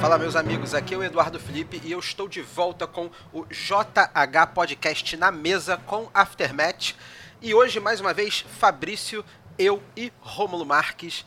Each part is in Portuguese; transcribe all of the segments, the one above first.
Fala meus amigos, aqui é o Eduardo Felipe e eu estou de volta com o JH Podcast na mesa com Aftermath. E hoje, mais uma vez, Fabrício, eu e Rômulo Marques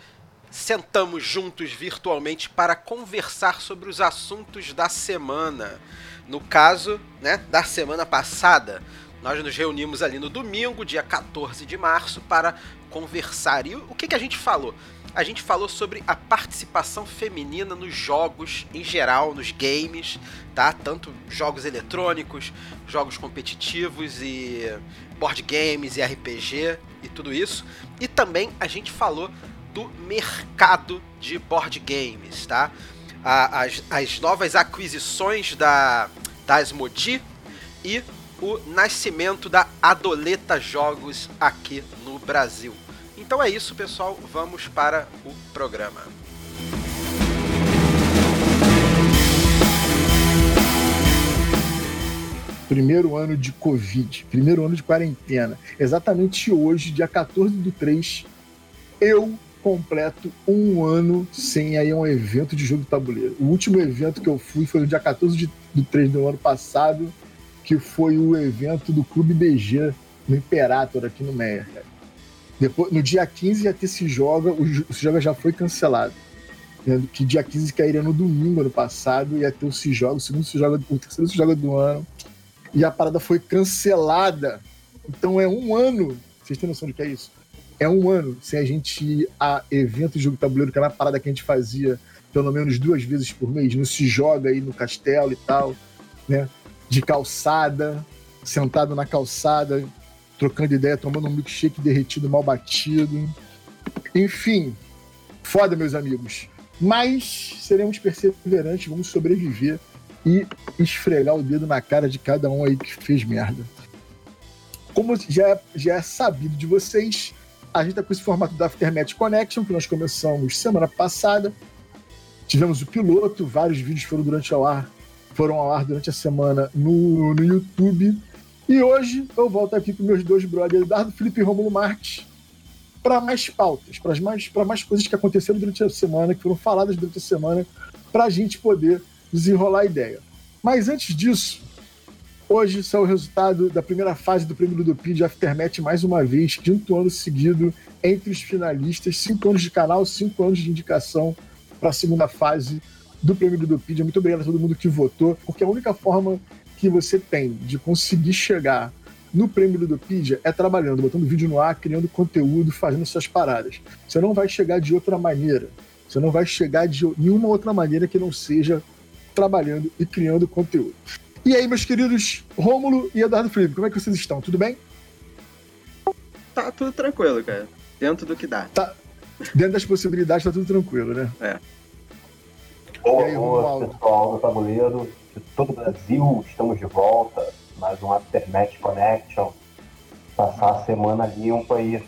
sentamos juntos virtualmente para conversar sobre os assuntos da semana. No caso, né, da semana passada, nós nos reunimos ali no domingo, dia 14 de março, para conversar. E o que, que a gente falou? a gente falou sobre a participação feminina nos jogos em geral, nos games, tá? Tanto jogos eletrônicos, jogos competitivos e board games e RPG e tudo isso. E também a gente falou do mercado de board games, tá? As, as novas aquisições da, da Asmodi e o nascimento da Adoleta Jogos aqui no Brasil. Então é isso, pessoal. Vamos para o programa. Primeiro ano de Covid, primeiro ano de quarentena. Exatamente hoje, dia 14 do 3, eu completo um ano sem aí um evento de jogo de tabuleiro. O último evento que eu fui foi no dia 14 de, do 3 do ano passado, que foi o evento do Clube BG no Imperator aqui no Meia. Depois, no dia 15 já ter se joga, o, se joga já foi cancelado. Que dia 15 cairia no domingo ano passado, ia ter o se joga, o segundo se joga, o terceiro se joga do ano. E a parada foi cancelada. Então é um ano. Vocês têm noção de que é isso? É um ano sem a gente ir a evento de jogo tabuleiro, que era uma parada que a gente fazia pelo menos duas vezes por mês, no se joga aí no castelo e tal, né? De calçada, sentado na calçada, trocando ideia, tomando um milkshake derretido, mal batido. Enfim, foda, meus amigos. Mas seremos perseverantes, vamos sobreviver e esfregar o dedo na cara de cada um aí que fez merda. Como já já é sabido de vocês, a gente tá com esse formato da Aftermath Connection, que nós começamos semana passada. Tivemos o piloto, vários vídeos foram durante ao ar, foram ao ar durante a semana no, no YouTube. E hoje eu volto aqui com meus dois brothers, Eduardo Felipe e Romulo Marques, para mais pautas, para mais, mais coisas que aconteceram durante a semana, que foram faladas durante a semana, para a gente poder desenrolar a ideia. Mas antes disso, hoje saiu o resultado da primeira fase do Prêmio Ludopedia de Aftermath, mais uma vez, quinto ano seguido entre os finalistas, cinco anos de canal, cinco anos de indicação para a segunda fase do Prêmio Ludopedia. Muito obrigado a todo mundo que votou, porque a única forma que você tem de conseguir chegar no prêmio Ludopedia é trabalhando, botando vídeo no ar, criando conteúdo, fazendo suas paradas. Você não vai chegar de outra maneira. Você não vai chegar de nenhuma outra maneira que não seja trabalhando e criando conteúdo. E aí, meus queridos Rômulo e Eduardo Felipe, como é que vocês estão? Tudo bem? Tá tudo tranquilo, cara. Dentro do que dá. Tá. Dentro das possibilidades, tá tudo tranquilo, né? É. Boa, aí, boa, pessoal do tabuleiro de todo o Brasil, estamos de volta, mais um Aftermath Connection. Passar a semana limpa aí.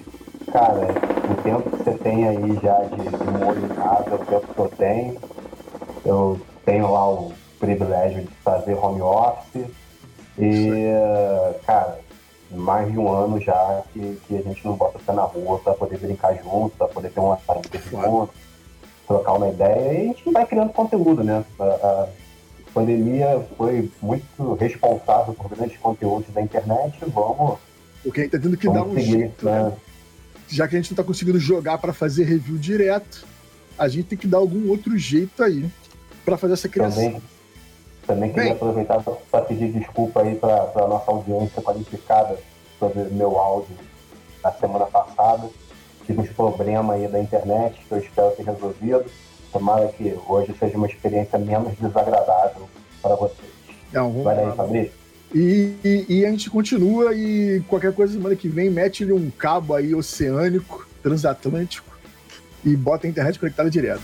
Cara, o tempo que você tem aí já de, de molho em casa, o tempo que eu tenho. Eu tenho lá o privilégio de fazer home office. E, cara, mais de um ano já que, que a gente não bota o pé na rua para poder brincar junto, para poder ter uma saída junto, trocar uma ideia e a gente vai criando conteúdo, né? A, a, pandemia foi muito responsável por grandes conteúdos da internet, vamos. Porque a gente tá tendo que dar um jeito, né? né? Já que a gente não tá conseguindo jogar para fazer review direto, a gente tem que dar algum outro jeito aí para fazer essa criação. Também, também queria Bem, aproveitar para pedir desculpa aí para a nossa audiência qualificada sobre meu áudio na semana passada. Tive uns problemas aí da internet que eu espero ter resolvido Tomara que hoje seja uma experiência menos desagradável para vocês. Não, vamos Vai Fabrício. E, e, e, a gente continua e qualquer coisa semana que vem mete-lhe um cabo aí oceânico, transatlântico e bota a internet conectada direto.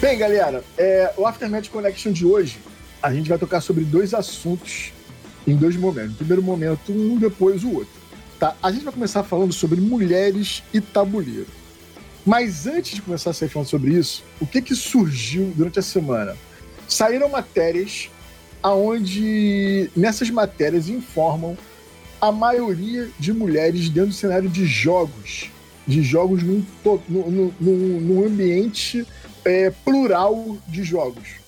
Bem, galera, é, o Aftermath Connection de hoje, a gente vai tocar sobre dois assuntos em dois momentos. Primeiro momento, um, depois o outro. Tá? A gente vai começar falando sobre mulheres e tabuleiro. Mas antes de começar a sair falando sobre isso, o que que surgiu durante a semana? Saíram matérias aonde nessas matérias informam a maioria de mulheres dentro do cenário de jogos, de jogos num, num, num ambiente é, plural de jogos.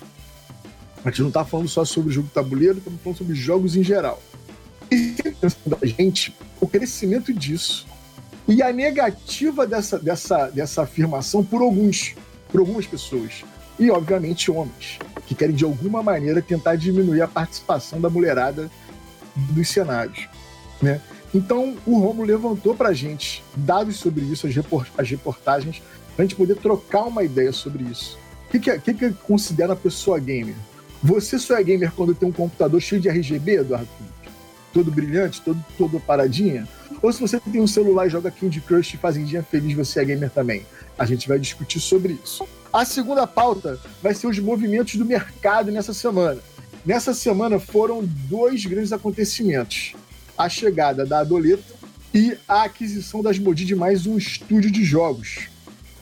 A gente não está falando só sobre jogo tabuleiro, estamos falando sobre jogos em geral. E a gente, o crescimento disso e a negativa dessa, dessa, dessa afirmação por alguns, por algumas pessoas. E, obviamente, homens, que querem de alguma maneira tentar diminuir a participação da mulherada dos cenários. Né? Então, o Romulo levantou para a gente dados sobre isso, as reportagens, a gente poder trocar uma ideia sobre isso. O que, que, é, que, que considera a pessoa gamer? Você só é gamer quando tem um computador cheio de RGB, Eduardo Todo brilhante, todo, todo paradinha? Ou se você tem um celular e joga Candy Crush e Fazendinha Feliz, você é gamer também? A gente vai discutir sobre isso. A segunda pauta vai ser os movimentos do mercado nessa semana. Nessa semana foram dois grandes acontecimentos: a chegada da Adoleta e a aquisição das Modi de mais um estúdio de jogos.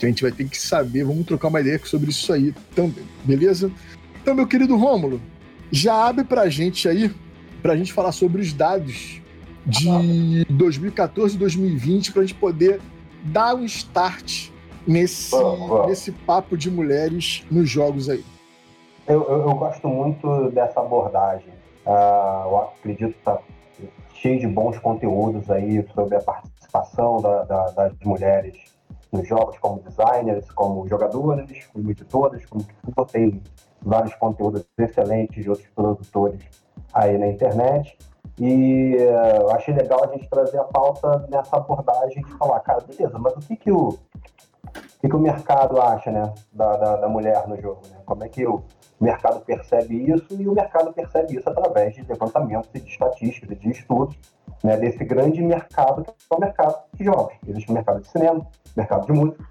Que a gente vai ter que saber, vamos trocar uma ideia sobre isso aí também, beleza? Então, meu querido Rômulo, já abre pra gente aí, pra gente falar sobre os dados de 2014 e 2020, pra gente poder dar um start nesse, nesse papo de mulheres nos jogos aí. Eu, eu, eu gosto muito dessa abordagem. Uh, eu acredito que está cheio de bons conteúdos aí sobre a participação da, da, das mulheres nos jogos, como designers, como jogadoras, como editoras, como tem vários conteúdos excelentes de outros produtores aí na internet. E uh, achei legal a gente trazer a pauta nessa abordagem de falar, cara, beleza, mas o que, que o, o que, que o mercado acha né, da, da, da mulher no jogo? Né? Como é que o mercado percebe isso? E o mercado percebe isso através de levantamentos e de estatísticas, de estudos né, desse grande mercado que é o mercado de jogos. Existe o mercado de cinema, mercado de música,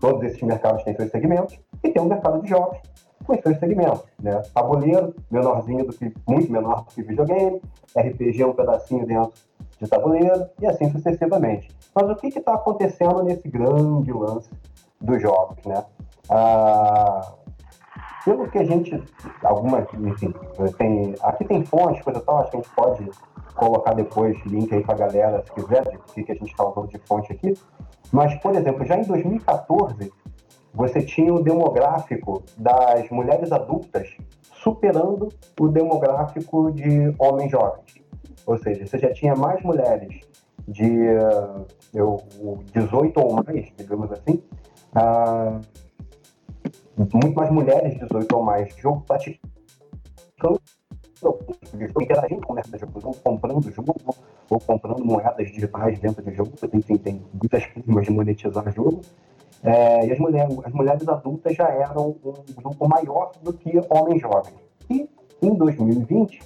todos esses mercados têm seus segmentos, e tem um mercado de jogos com seus segmentos. Né? Tabuleiro, menorzinho do que, muito menor do que videogame, RPG um pedacinho dentro de tabuleiro, e assim sucessivamente. Mas o que está acontecendo nesse grande lance dos jogos, né? Ah, pelo que a gente, alguma, enfim, tem, aqui tem fontes, coisa tal, acho que a gente pode colocar depois link aí para a galera, se quiser, de o que a gente está usando de fonte aqui. Mas, por exemplo, já em 2014, você tinha o demográfico das mulheres adultas superando o demográfico de homens jovens. Ou seja, você já tinha mais mulheres de uh, eu, 18 ou mais, digamos assim, uh, muito mais mulheres de 18 ou mais jogo praticando interagindo com o mercado de jogo, ou comprando jogo, ou comprando moedas digitais dentro de jogo, tem, tem, tem muitas formas de monetizar jogo. É, e as mulheres, as mulheres adultas já eram um grupo maior do que homens jovens. E em 2020,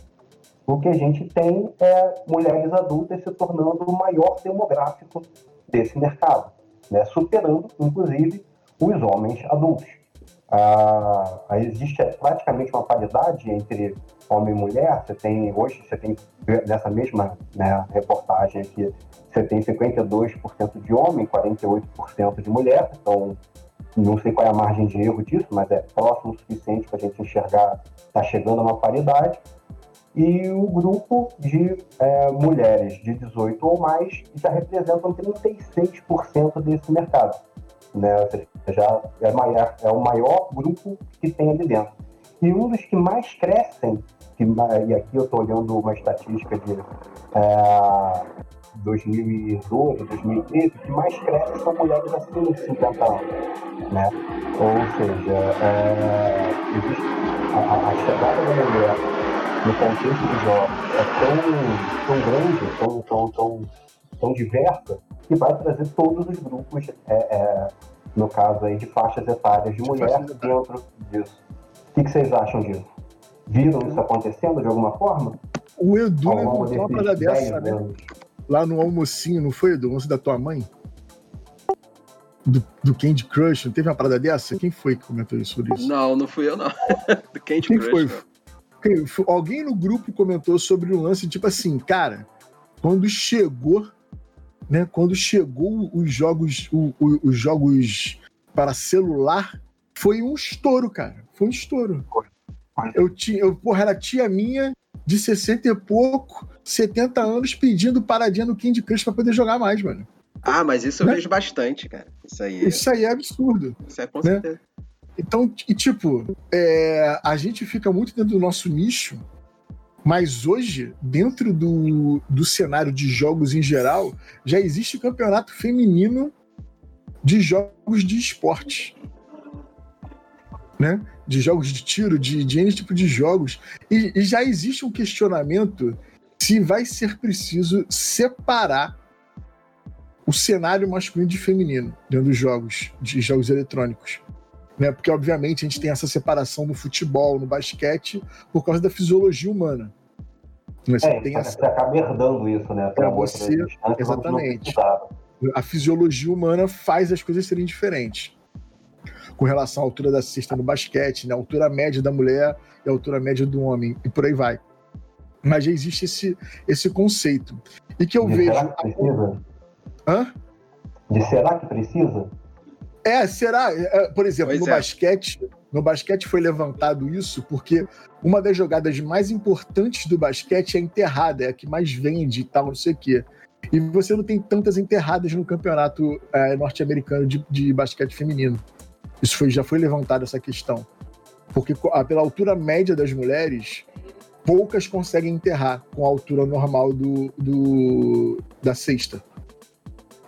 o que a gente tem é mulheres adultas se tornando o maior demográfico desse mercado, né? superando, inclusive, os homens adultos. Ah, existe praticamente uma paridade entre homem e mulher. Você tem hoje, você tem nessa mesma né, reportagem aqui, você tem 52% de homem, 48% de mulher. Então, não sei qual é a margem de erro disso, mas é próximo o suficiente para a gente enxergar está chegando a uma paridade e o grupo de é, mulheres de 18 ou mais já representam 36% desse mercado. Né? Ou seja, já é, maior, é o maior grupo que tem ali dentro. E um dos que mais crescem, que, e aqui eu estou olhando uma estatística de é, 2012, 2013, que mais cresce são mulheres acima de 50 anos. Né? Ou seja, é, a, a chegada da mulher no contexto dos jogos é tão, tão grande, tão, tão, tão, tão diversa, que vai trazer todos os grupos, é, é, no caso aí, de faixas etárias de mulher dentro disso. O que, que, vocês acham disso? Viram isso acontecendo de alguma forma? O Edu levantou uma parada dessa, né? Lá no almocinho, não foi, Edu? Antes da tua mãe? Do, do Candy Crush, não teve uma parada dessa? Quem foi que comentou isso sobre isso? Não, não fui eu, não. do Candy Quem Crush. Foi? Não alguém no grupo comentou sobre o lance, tipo assim, cara, quando chegou né? Quando chegou os jogos, o, o, os jogos para celular, foi um estouro, cara. Foi um estouro. Eu tinha, eu, porra, era tia minha de 60 e pouco, 70 anos, pedindo paradinha no Candy Crush pra poder jogar mais, mano. Ah, mas isso eu né? vejo bastante, cara. Isso aí. É... Isso aí é absurdo. Isso é com né? certeza. Então, e tipo, é, a gente fica muito dentro do nosso nicho, mas hoje, dentro do, do cenário de jogos em geral, já existe campeonato feminino de jogos de esporte. Né? De jogos de tiro, de, de N tipo de jogos. E, e já existe um questionamento se vai ser preciso separar o cenário masculino de feminino dentro dos jogos, de jogos eletrônicos. Né? Porque, obviamente, a gente tem essa separação no futebol, no basquete, por causa da fisiologia humana. Você é, tem essa... acaba herdando isso, né? Para você, exatamente. A fisiologia humana faz as coisas serem diferentes. Com relação à altura da cesta no basquete, né? a altura média da mulher e a altura média do homem, e por aí vai. Mas já existe esse, esse conceito. E que eu De vejo. Será que precisa? Hã? De será que precisa? É, será? É, por exemplo, pois no é. basquete, no basquete foi levantado isso porque uma das jogadas mais importantes do basquete é a enterrada, é a que mais vende e tal, não sei o quê. E você não tem tantas enterradas no campeonato é, norte-americano de, de, basquete feminino. Isso foi, já foi levantado essa questão. Porque pela altura média das mulheres, poucas conseguem enterrar com a altura normal do, do da cesta.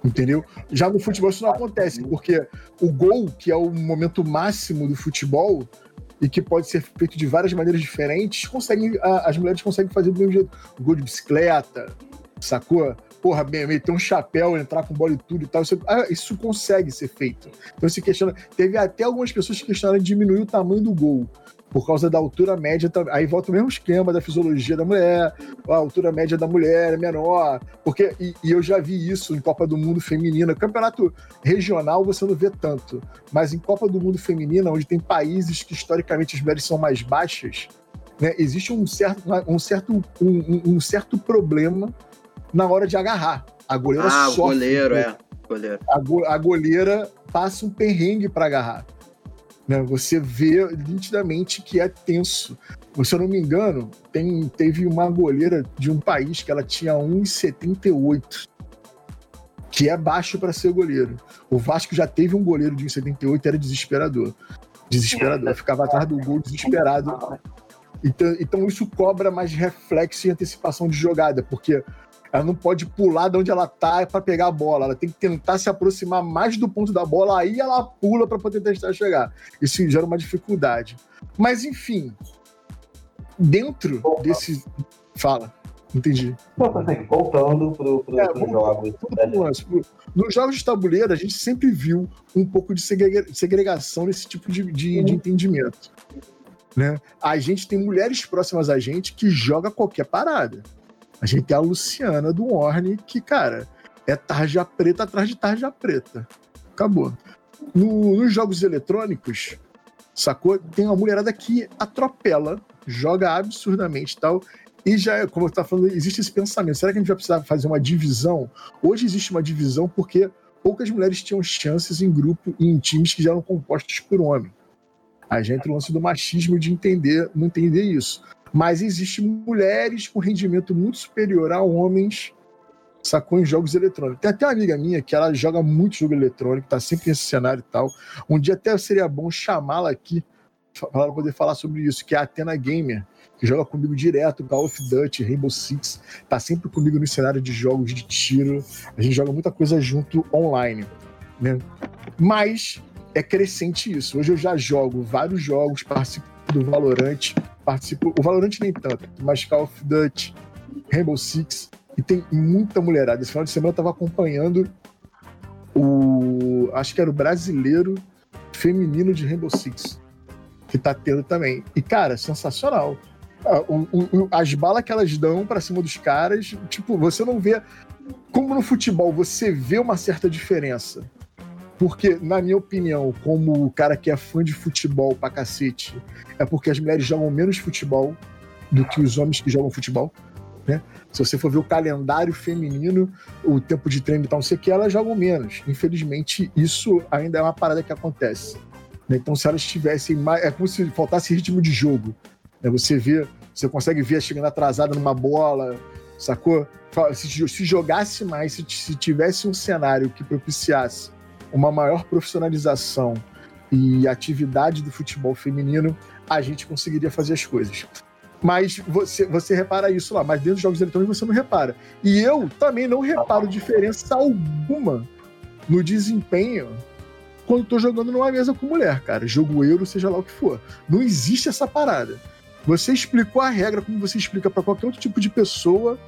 Entendeu? Já no futebol isso não acontece, porque o gol, que é o momento máximo do futebol, e que pode ser feito de várias maneiras diferentes, conseguem, as mulheres conseguem fazer do mesmo jeito. Gol de bicicleta, sacou? Porra, meter um chapéu, entrar com bola e tudo e tal. Isso, ah, isso consegue ser feito. Então se questiona. Teve até algumas pessoas que questionaram diminuir o tamanho do gol por causa da altura média. Aí volta o mesmo esquema da fisiologia da mulher, a altura média da mulher é menor. Porque, e, e, eu já vi isso em Copa do Mundo Feminina. Campeonato regional você não vê tanto, mas em Copa do Mundo Feminina, onde tem países que historicamente as mulheres são mais baixas, né, existe um certo, um, certo, um, um certo problema na hora de agarrar. A goleira ah, sofre. Goleiro, é. Goleiro. A, go, a goleira passa um perrengue para agarrar. Né? Você vê nitidamente que é tenso. Se eu não me engano, tem, teve uma goleira de um país que ela tinha 1,78, que é baixo para ser goleiro. O Vasco já teve um goleiro de 1,78 era desesperador. Desesperador. Ficava atrás do gol desesperado. Então, então isso cobra mais reflexo e antecipação de jogada, porque ela não pode pular de onde ela tá para pegar a bola. Ela tem que tentar se aproximar mais do ponto da bola, aí ela pula para poder tentar chegar. Isso gera uma dificuldade. Mas, enfim, dentro desse. Fala. Entendi. Assim, voltando para é, pro jogos. Né? Nos jogos de tabuleiro, a gente sempre viu um pouco de segregação nesse tipo de, de, uhum. de entendimento. Né? A gente tem mulheres próximas a gente que joga qualquer parada. A gente tem a Luciana do Warne, que, cara, é tarja preta atrás de tarja preta. Acabou. No, nos jogos eletrônicos, sacou? Tem uma mulherada que atropela, joga absurdamente tal. E já, como eu estava falando, existe esse pensamento: será que a gente vai precisar fazer uma divisão? Hoje existe uma divisão porque poucas mulheres tinham chances em grupo e em times que já eram compostos por homem. A gente o lance do machismo de entender, não entender isso. Mas existem mulheres com rendimento muito superior a homens, sacou em jogos eletrônicos. Tem até uma amiga minha que ela joga muito jogo eletrônico, tá sempre nesse cenário e tal. Um dia até seria bom chamá-la aqui para poder falar sobre isso, que é a Atena Gamer, que joga comigo direto, Call of Duty, Rainbow Six, tá sempre comigo no cenário de jogos de tiro. A gente joga muita coisa junto online, né? Mas é crescente isso. Hoje eu já jogo vários jogos, participo do Valorant, participo. O Valorant nem tanto, mas Call of Duty, Rainbow Six, e tem muita mulherada. Esse final de semana eu tava acompanhando o. Acho que era o brasileiro feminino de Rainbow Six, que tá tendo também. E, cara, sensacional. Ah, as balas que elas dão para cima dos caras, tipo, você não vê. Como no futebol você vê uma certa diferença porque, na minha opinião, como o cara que é fã de futebol pra cacete, é porque as mulheres jogam menos futebol do que os homens que jogam futebol. Né? Se você for ver o calendário feminino, o tempo de treino e tal, não sei o que, elas jogam menos. Infelizmente, isso ainda é uma parada que acontece. Né? Então, se elas tivessem mais. É como se faltasse ritmo de jogo. Né? Você vê, você consegue ver chegando atrasada numa bola, sacou? Se, se jogasse mais, se, se tivesse um cenário que propiciasse uma maior profissionalização e atividade do futebol feminino, a gente conseguiria fazer as coisas. Mas você, você repara isso lá, mas dentro dos jogos eletrônicos você não repara. E eu também não reparo diferença alguma no desempenho quando estou jogando numa mesa com mulher, cara. Jogo euro, seja lá o que for. Não existe essa parada. Você explicou a regra como você explica para qualquer outro tipo de pessoa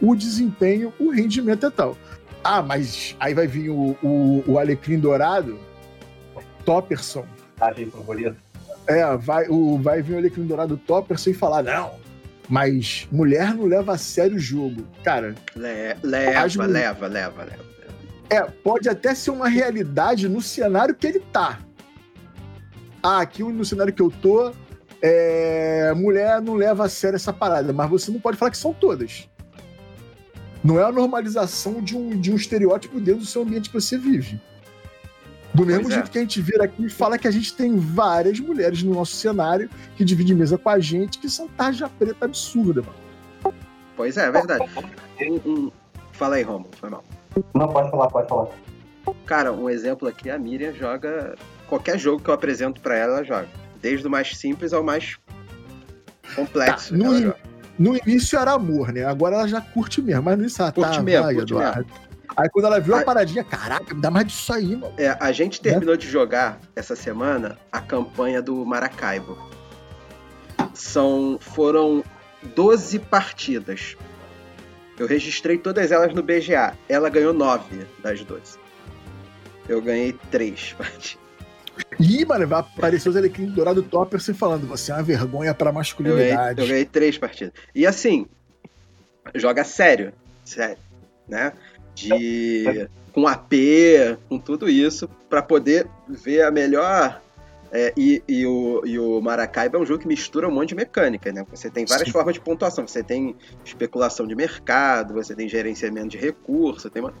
o desempenho, o rendimento é tal. Ah, mas aí vai vir o, o, o Alecrim Dourado, Topperson. Personagem favorito. É, vai, o, vai vir o Alecrim Dourado Topperson e falar, não, mas mulher não leva a sério o jogo. Cara. Le leva, as... leva, leva, leva. É, pode até ser uma realidade no cenário que ele tá. Ah, aqui no cenário que eu tô, é, mulher não leva a sério essa parada, mas você não pode falar que são todas. Não é a normalização de um, de um estereótipo dentro do seu ambiente que você vive. Do mesmo pois é. jeito é. que a gente vira aqui e fala que a gente tem várias mulheres no nosso cenário que dividem mesa com a gente que são tarja preta absurda, mano. Pois é, é verdade. Um, um... Fala aí, Romulo, foi mal. Não, pode falar, pode falar. Cara, um exemplo aqui, a Miriam joga. Qualquer jogo que eu apresento para ela, ela joga. Desde o mais simples ao mais complexo. Tá, no, no, início era amor, né? Agora ela já curte mesmo, mas no início ela curte tá, mesmo, vai, curte Eduardo. Mesmo. Aí quando ela viu a, a paradinha, caraca, me dá mais disso aí, mano. É, a gente terminou de jogar essa semana a campanha do Maracaibo. São, foram 12 partidas. Eu registrei todas elas no BGA. Ela ganhou 9 das 12. Eu ganhei 3 partidas. Ih, mano, vai aparecer os Alecrim Dourado Topper se falando, você é uma vergonha pra masculinidade. Eu ganhei, eu ganhei três partidas. E assim, joga sério, sério, né? De com AP, com tudo isso, para poder ver a melhor. É, e, e, o, e o Maracaibo é um jogo que mistura um monte de mecânica, né? Você tem várias Sim. formas de pontuação. Você tem especulação de mercado, você tem gerenciamento de recursos, tem uma...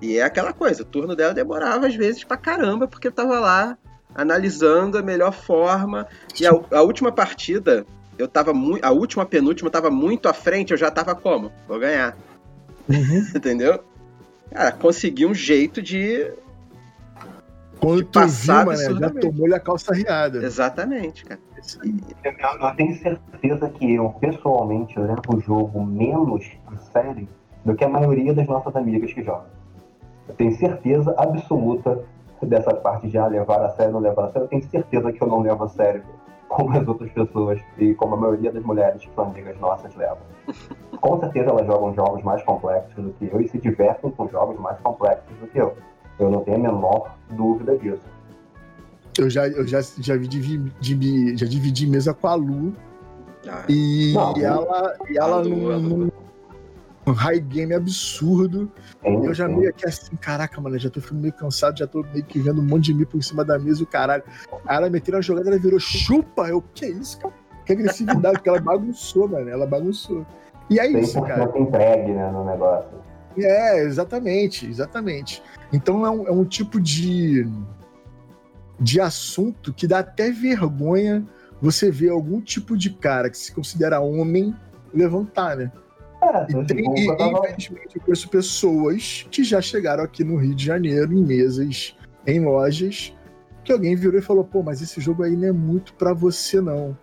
E é aquela coisa, o turno dela demorava às vezes pra caramba, porque tava lá analisando a melhor forma. E a, a última partida, eu tava muito. A última penúltima eu tava muito à frente, eu já tava como? Vou ganhar. Uhum. Entendeu? Cara, consegui um jeito de. Quando de tu passar viu, mano, já tomou-lhe a calça riada. Exatamente, cara. Eu, eu, tenho certeza que eu, pessoalmente, levo o jogo menos a sério do que a maioria das nossas amigas que jogam. Eu tenho certeza absoluta dessa parte de ah, levar a sério ou não levar a sério, eu tenho certeza que eu não levo a sério como as outras pessoas e como a maioria das mulheres que são amigas nossas levam. Com certeza elas jogam jogos mais complexos do que eu e se divertem com jogos mais complexos do que eu. Eu não tenho a menor dúvida disso. Eu já, eu já, já, dividi, já dividi mesa com a Lu. Ah, e, não, ela, e ela não, não, um high game absurdo. e eu já meio aqui assim, caraca, mano, já tô ficando meio cansado, já tô meio que vendo um monte de mim por cima da mesa e o caralho. Aí ela meteu a jogada, ela virou chupa. Eu, que isso, cara? Que agressividade, porque ela bagunçou, mano. Ela bagunçou. E é isso, cara. entregue, né, no negócio. É, exatamente, exatamente. Então é um, é um tipo de, de assunto que dá até vergonha você ver algum tipo de cara que se considera homem levantar, né? É, e, tem, e, infelizmente, eu conheço pessoas que já chegaram aqui no Rio de Janeiro, em mesas, em lojas, que alguém virou e falou: pô, mas esse jogo aí não é muito para você, não.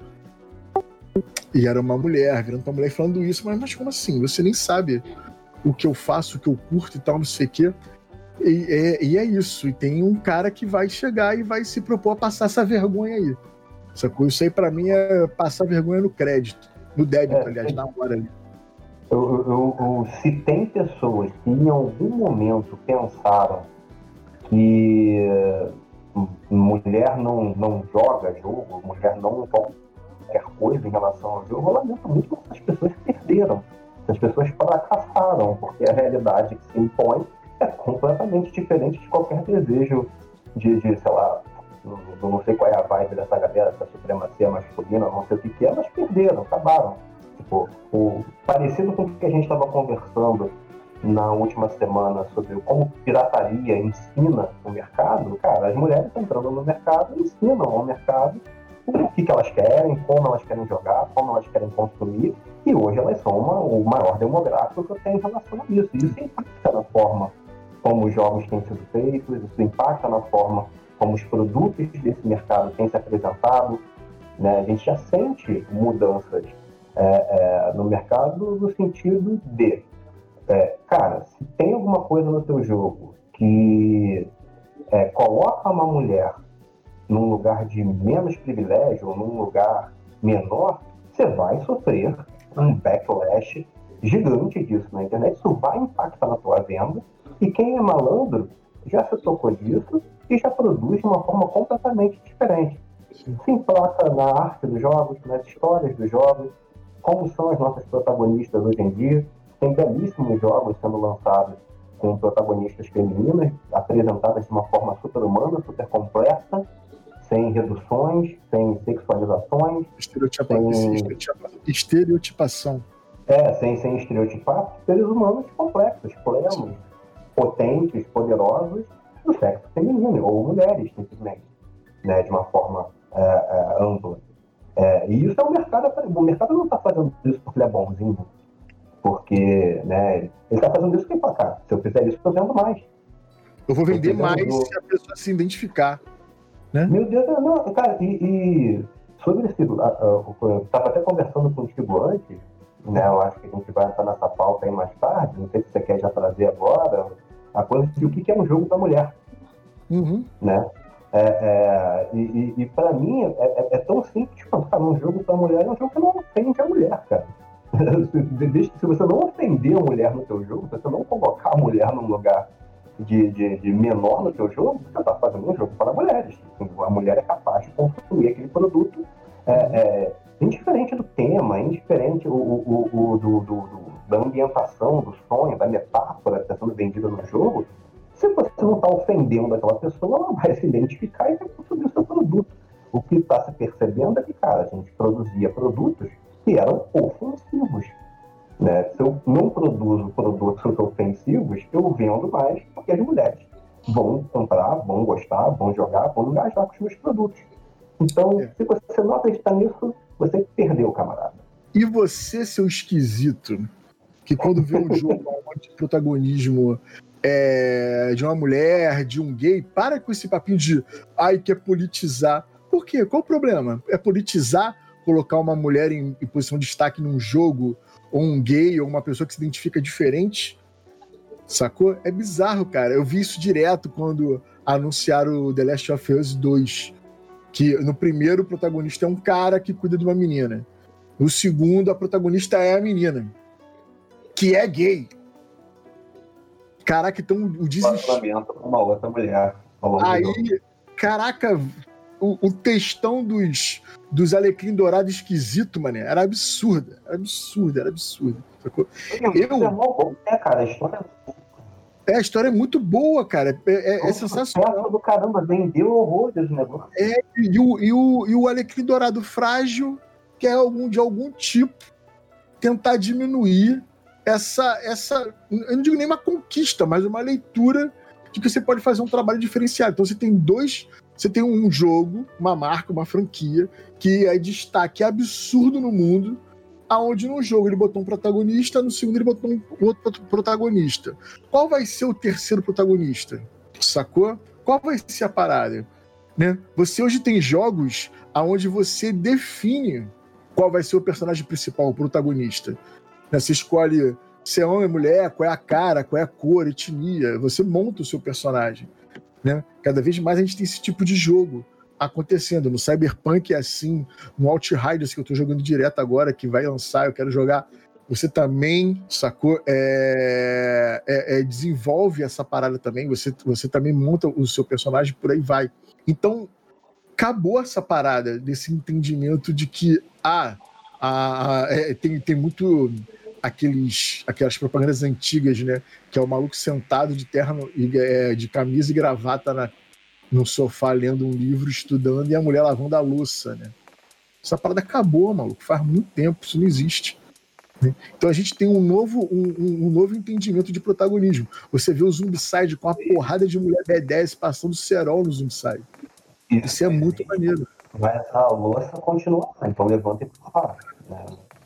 E era uma mulher, virando pra mulher falando isso, mas, mas como assim? Você nem sabe o que eu faço, o que eu curto e tal, não sei o quê. E é, e é isso. E tem um cara que vai chegar e vai se propor a passar essa vergonha aí. Sacou? Isso aí para mim é passar vergonha no crédito. No débito, é, aliás, na hora ali. Eu, eu, eu, se tem pessoas que em algum momento pensaram que hum, mulher não, não joga jogo, mulher não qualquer coisa em relação ao jogo, eu lamento muito que essas pessoas perderam. Essas pessoas fracassaram, porque a realidade que se impõe é completamente diferente de qualquer desejo de, de sei lá, não, não sei qual é a vibe dessa galera, é supremacia masculina, não sei o que, que é, mas perderam, acabaram Pô, o, parecido com o que a gente estava conversando na última semana sobre como pirataria ensina o mercado, cara, as mulheres entrando no mercado ensinam ao mercado o que, que elas querem, como elas querem jogar, como elas querem consumir, e hoje elas são uma, o maior demográfico que eu tenho em relação a isso. E isso impacta na forma como os jogos têm sido feitos, isso impacta na forma como os produtos desse mercado têm se apresentado. Né? A gente já sente mudanças é, é, no mercado no sentido de, é, cara, se tem alguma coisa no teu jogo que é, coloca uma mulher num lugar de menos privilégio ou num lugar menor, você vai sofrer um backlash gigante disso na internet. Isso vai impactar na tua venda. E quem é malandro já se tocou disso e já produz de uma forma completamente diferente. Se emplaca na arte dos jogos, nas histórias dos jogos, como são as nossas protagonistas hoje em dia. Tem belíssimos jogos sendo lançados com protagonistas femininas, apresentadas de uma forma super humana, super completa, sem reduções, sem sexualizações. Estereotipa... sem... Estereotipação. É, sem, sem estereotipar seres humanos complexos, plenos, Sim. potentes, poderosos do sexo feminino, ou mulheres, simplesmente, né, de uma forma é, é, ampla. É, e isso é o mercado. O mercado não está fazendo isso porque ele é bonzinho, porque né, ele está fazendo isso porque, cara, se eu fizer isso, eu vendo mais. Eu vou vender mais se a pessoa se identificar. Né? Meu Deus, não, cara, e, e sobre esse. Eu estava até conversando contigo antes, né? Eu acho que a gente vai entrar nessa pauta aí mais tarde, não sei se você quer já trazer agora, a coisa de o que é um jogo para mulher. Uhum. Né? É, é, e e, e para mim é, é, é, tão simples pensar num jogo para mulher, é um jogo que não ofende a mulher, cara. se você não ofender a mulher no seu jogo, se você não colocar a mulher num lugar de, de, de menor no seu jogo, você está fazendo um jogo para mulheres. A mulher é capaz de consumir aquele produto é, é, indiferente do tema, indiferente o, o, o do, do, do, da ambientação, do sonho, da metáfora que está sendo vendida no jogo. Se você não está ofendendo aquela pessoa, ela vai se identificar e vai consumir o seu produto. O que está se percebendo é que, cara, a gente produzia produtos que eram ofensivos né? Se eu não produzo produtos ofensivos, eu vendo mais porque as mulheres vão comprar, vão gostar, vão jogar, vão engajar com os meus produtos. Então, é. se você não acreditar nisso, você perdeu, camarada. E você, seu esquisito, que quando vê um jogo de protagonismo é, de uma mulher, de um gay, para com esse papinho de ai, quer politizar. Por quê? Qual o problema? É politizar colocar uma mulher em, em posição de destaque num jogo ou um gay, ou uma pessoa que se identifica diferente. Sacou? É bizarro, cara. Eu vi isso direto quando anunciaram o The Last of Us 2. Que no primeiro o protagonista é um cara que cuida de uma menina. No segundo, a protagonista é a menina. Que é gay. Caraca, então o desespero. Uma outra mulher. Aí, caraca, o, o textão dos, dos Alecrim Dourado esquisito, mané, era absurda. Era absurda, era absurda. Sacou? Eu, é bom, é, cara, a história é, a história é muito boa, cara. É, é, é sensacional. do caramba, vendeu horrores o negócio. É, e o, e, o, e o Alecrim Dourado frágil, que é algum, de algum tipo, tentar diminuir essa, essa. Eu não digo nem uma conquista, mas uma leitura de que você pode fazer um trabalho diferenciado. Então você tem dois você tem um jogo, uma marca, uma franquia, que é destaque absurdo no mundo, aonde no jogo ele botou um protagonista, no segundo ele botou um outro protagonista. Qual vai ser o terceiro protagonista? Sacou? Qual vai ser a parada? Né? Você hoje tem jogos aonde você define qual vai ser o personagem principal, o protagonista. Né? Você escolhe se é homem, mulher, qual é a cara, qual é a cor, etnia. Você monta o seu personagem. Né? Cada vez mais a gente tem esse tipo de jogo acontecendo. No Cyberpunk é assim, no Outriders que eu estou jogando direto agora, que vai lançar, eu quero jogar. Você também, sacou? É, é, é, desenvolve essa parada também, você, você também monta o seu personagem, por aí vai. Então, acabou essa parada desse entendimento de que, ah, a, a, é, tem, tem muito aqueles, aquelas propagandas antigas, né? Que é o maluco sentado de terno, é, de camisa e gravata na, no sofá lendo um livro, estudando, e a mulher lavando a louça, né? Essa parada acabou, maluco. Faz muito tempo, isso não existe. Né? Então a gente tem um novo, um, um, novo entendimento de protagonismo. Você vê o Zombicide com uma porrada de mulher B10 passando cerol no Zombicide. Isso, é muito maneiro. Mas a louça continua então levanta e. Né?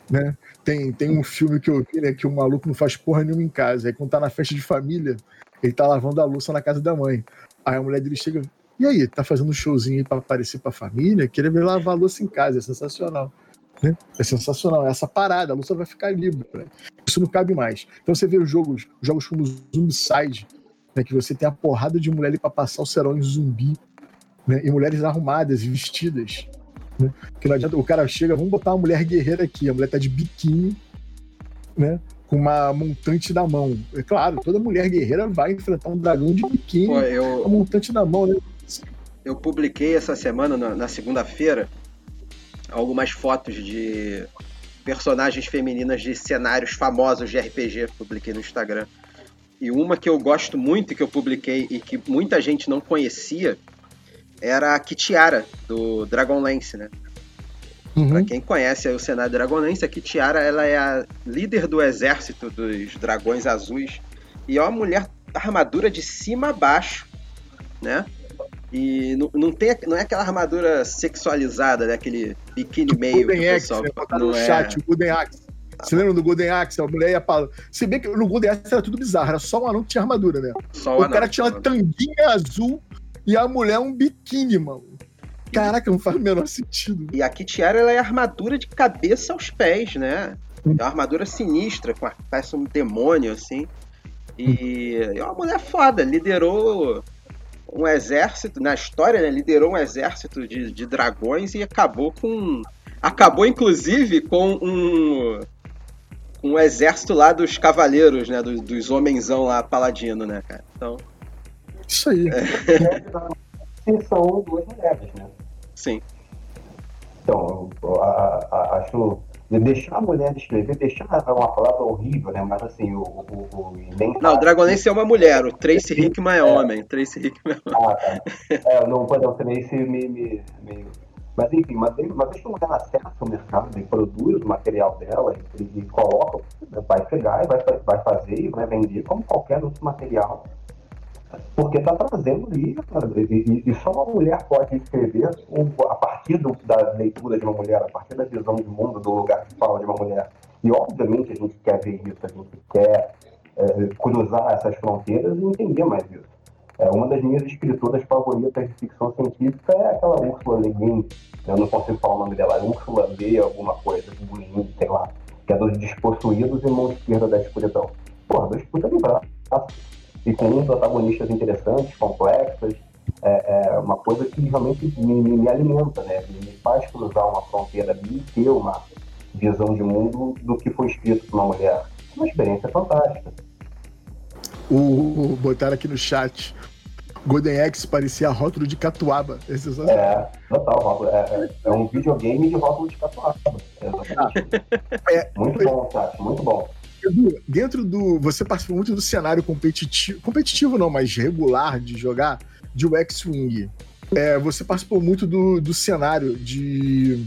Né? Tem, tem um filme que eu vi, né, que o maluco não faz porra nenhuma em casa. Aí quando tá na festa de família, ele tá lavando a louça na casa da mãe. Aí a mulher dele chega, e aí, tá fazendo um showzinho aí pra aparecer pra família? Queria ver lavar a louça em casa, é sensacional. Né? É sensacional, é essa parada, a louça vai ficar livre. Né? Isso não cabe mais. Então você vê os jogos, jogos como Zombicide, né, que você tem a porrada de mulher ali pra passar o cerol em zumbi, né, e mulheres arrumadas e vestidas. Né? Que não adianta, o cara chega, vamos botar uma mulher guerreira aqui, a mulher tá de biquíni, né? Com uma montante na mão. É claro, toda mulher guerreira vai enfrentar um dragão de biquíni Pô, eu... com a montante na mão, né? Eu publiquei essa semana, na, na segunda-feira, algumas fotos de personagens femininas de cenários famosos de RPG, publiquei no Instagram. E uma que eu gosto muito que eu publiquei e que muita gente não conhecia era a Kitiara, do Dragonlance, né? Uhum. Pra quem conhece o cenário Dragonlance, a Kitiara ela é a líder do exército dos dragões azuis. E é uma mulher armadura de cima a baixo, né? E não, não, tem, não é aquela armadura sexualizada, né? Aquele biquíni tipo meio Golden Axe, pessoal. Né? no é... chat, o Golden Axe. Você lembra do Golden Axe? A mulher ia pra... Se bem que no Golden Axe era tudo bizarro, era só um anão que tinha armadura, né? Só o, o cara tinha uma tanguinha azul e a mulher um biquíni, mano. Caraca, não faz o menor sentido. E a Kitiara, ela é armadura de cabeça aos pés, né? É uma armadura sinistra, com parece um demônio, assim. E é uma mulher foda, liderou um exército, na história, né? Liderou um exército de, de dragões e acabou com. Acabou, inclusive, com um. Um exército lá dos cavaleiros, né? Dos, dos homenzão lá, paladino, né, cara? Então. Isso aí. É. são duas mulheres, né? Sim. Então, a, a, acho. Deixar a mulher escrever, deixar é uma palavra horrível, né? Mas assim, o. o, o não, o Dragonlance é uma mulher, o Tracy Hickman é, é homem. Tracy Hickman é homem. Ah, tá. É, não, pode, o Tracy me, me, me. Mas enfim, mas, mas deixa a mulher acessa o mercado e produz o material dela e, e coloca, vai pegar e vai, vai fazer e vai vender como qualquer outro material porque está trazendo ali, e, e, só uma mulher pode escrever a partir do, da leitura de uma mulher, a partir da visão de mundo do lugar que fala de uma mulher. E obviamente a gente quer ver isso, a gente quer é, cruzar essas fronteiras e entender mais isso. É, uma das minhas escritoras favoritas de ficção científica é aquela Ursula Le Guin, eu não consigo falar o nome dela, Ursula B, alguma coisa, Guin, sei lá, que é dos despossuídos e mão esquerda da escuridão. Porra, dois puta livraços e com protagonistas interessantes, complexas, é, é uma coisa que realmente me, me, me, alimenta, né? Me faz cruzar uma fronteira e ter uma visão de mundo do que foi escrito por uma mulher. Uma experiência fantástica. O, o botaram aqui no chat. Golden Axe parecia rótulo de catuaba. É, é total. É, é, é, um videogame de rótulo de catuaba. É, muito bom, chat. Muito bom. Dentro do. Você participou muito do cenário competitivo. Competitivo não, mas regular de jogar de X-Wing. É, você participou muito do, do cenário de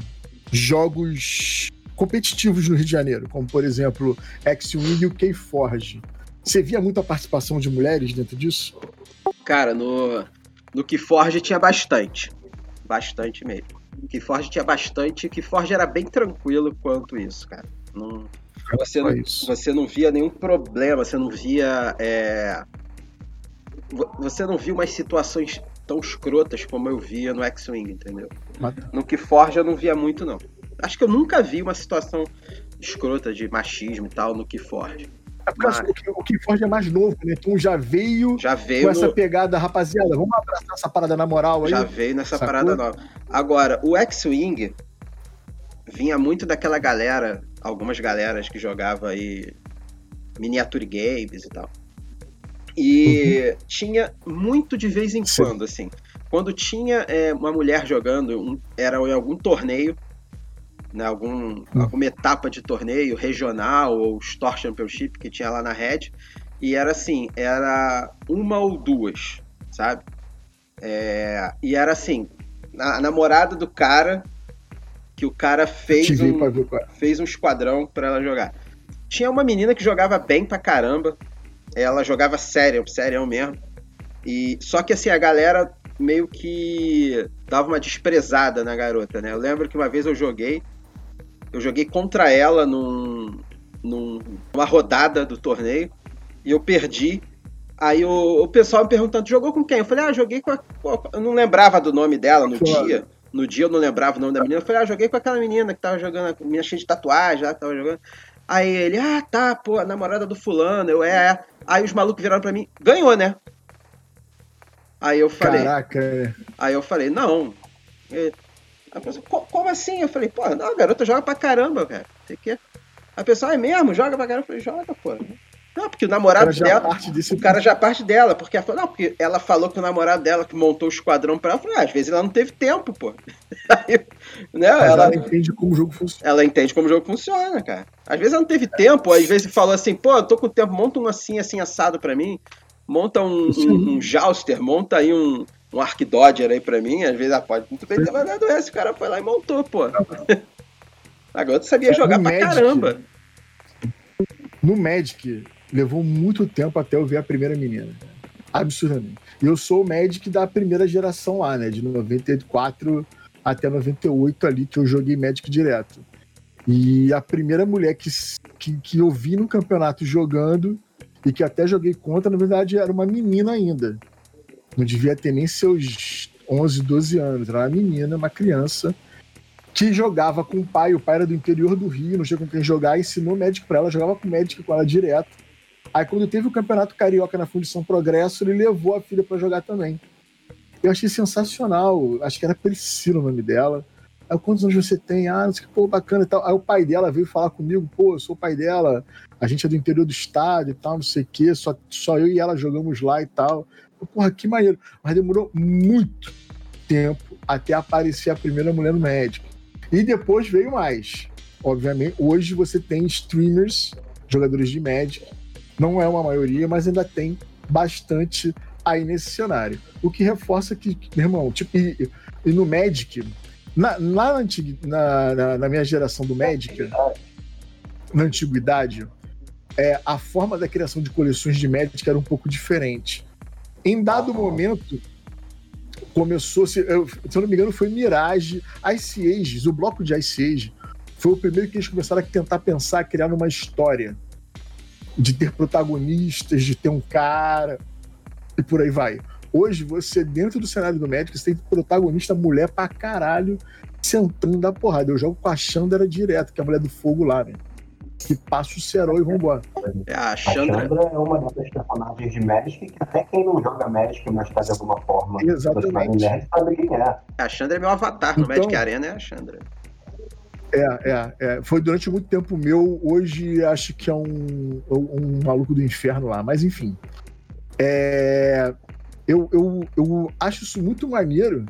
jogos competitivos no Rio de Janeiro, como por exemplo X-Wing e o K-Forge. Você via muita participação de mulheres dentro disso? Cara, no, no Keyforge tinha bastante. Bastante mesmo. O Keyforge tinha bastante. O Keyforge era bem tranquilo quanto isso, cara. Não, você não, você não via nenhum problema, você não via. É... Você não viu umas situações tão escrotas como eu via no X-Wing, entendeu? No que Forja eu não via muito, não. Acho que eu nunca vi uma situação escrota de machismo e tal no que Forja. É porque Mas... o que Forja é mais novo, né? Então já veio, já veio com no... essa pegada, rapaziada. Vamos abraçar essa parada na moral aí. Já veio nessa Sacou? parada nova. Agora, o X-Wing vinha muito daquela galera algumas galeras que jogava aí miniature games e tal. E uhum. tinha muito de vez em Sim. quando, assim. Quando tinha é, uma mulher jogando, um, era em algum torneio, né, algum, uhum. alguma etapa de torneio regional ou Store Championship que tinha lá na Red, e era assim, era uma ou duas, sabe? É, e era assim, a namorada do cara que o cara fez um, fez um esquadrão para ela jogar. tinha uma menina que jogava bem pra caramba. Ela jogava sério, sério mesmo. E só que assim a galera meio que dava uma desprezada na garota, né? Eu lembro que uma vez eu joguei, eu joguei contra ela num, num, numa rodada do torneio e eu perdi. Aí o, o pessoal me perguntando, jogou com quem? Eu falei, ah, joguei com a. Eu não lembrava do nome dela no claro. dia. No dia eu não lembrava o nome da menina. Eu falei, ah, joguei com aquela menina que tava jogando, a menina cheia de tatuagem lá, que tava jogando. Aí ele, ah, tá, pô, a namorada do fulano, eu, é, é. Aí os malucos viraram pra mim, ganhou, né? Aí eu falei. Caraca. Aí eu falei, não. A pessoa, como assim? Eu falei, pô, não, a garota joga pra caramba, cara. Você quer? A pessoa, é mesmo? Joga pra caramba? Eu falei, joga, pô. Não, porque o namorado o dela. Parte desse... O cara já parte dela, porque ela falou, não, porque ela falou que o namorado dela que montou o esquadrão pra ela, falei, ah, às vezes ela não teve tempo, pô. Aí, né, ela, ela, entende como o jogo funciona. Ela entende como o jogo funciona, cara. Às vezes ela não teve tempo, às vezes falou assim, pô, eu tô com tempo, monta um assim, assim, assado pra mim monta um, um, um Jouster, monta aí um, um Arc Dodger aí pra mim, às vezes ela pode muito bem ter mandado esse, o cara foi lá e montou, pô. Agora tu sabia jogar no pra Magic, caramba. No Magic, levou muito tempo até eu ver a primeira menina. Absurdamente. E eu sou o Magic da primeira geração lá, né? De 94 até 98 ali, que eu joguei Magic direto. E a primeira mulher que, que, que eu vi no campeonato jogando e que até joguei contra, na verdade era uma menina ainda. Não devia ter nem seus 11, 12 anos. Era uma menina, uma criança, que jogava com o pai. O pai era do interior do Rio, não tinha com quem jogar, ensinou médico para ela, jogava com médico com ela direto. Aí quando teve o campeonato carioca na Fundição Progresso, ele levou a filha para jogar também. Eu achei sensacional. Acho que era Priscila o nome dela. Aí, quantos anos você tem? Ah, não sei que, pô, bacana e tal. Aí o pai dela veio falar comigo, pô, eu sou o pai dela, a gente é do interior do estado e tal, não sei o quê, só, só eu e ela jogamos lá e tal. Porra, que maneiro. Mas demorou muito tempo até aparecer a primeira mulher no médico. E depois veio mais. Obviamente, hoje você tem streamers, jogadores de médico. Não é uma maioria, mas ainda tem bastante aí nesse cenário. O que reforça que, irmão, tipo, e, e no Magic, na, na, na, na, na minha geração do Magic, na antiguidade, é, a forma da criação de coleções de Magic era um pouco diferente. Em dado momento, começou, se, eu, se eu não me engano, foi Mirage, Ice Ages, o bloco de Ice Age, foi o primeiro que eles começaram a tentar pensar, criar uma história. De ter protagonistas, de ter um cara, e por aí vai. Hoje, você, dentro do cenário do Magic, você tem protagonista mulher pra caralho sentando da porrada. Eu jogo com a Chandra direto, que é a mulher do fogo lá, né? Que passa o cerol e vambora. É, a Chandra... a Chandra é uma das personagens de Magic que até quem não joga Magic, mas tá de alguma forma Exatamente. Magic, sabe quem é. A Chandra é meu avatar no então, Magic Arena, é a Chandra. É, é, é, Foi durante muito tempo meu. Hoje acho que é um, um maluco do inferno lá. Mas enfim. É, eu, eu, eu acho isso muito maneiro,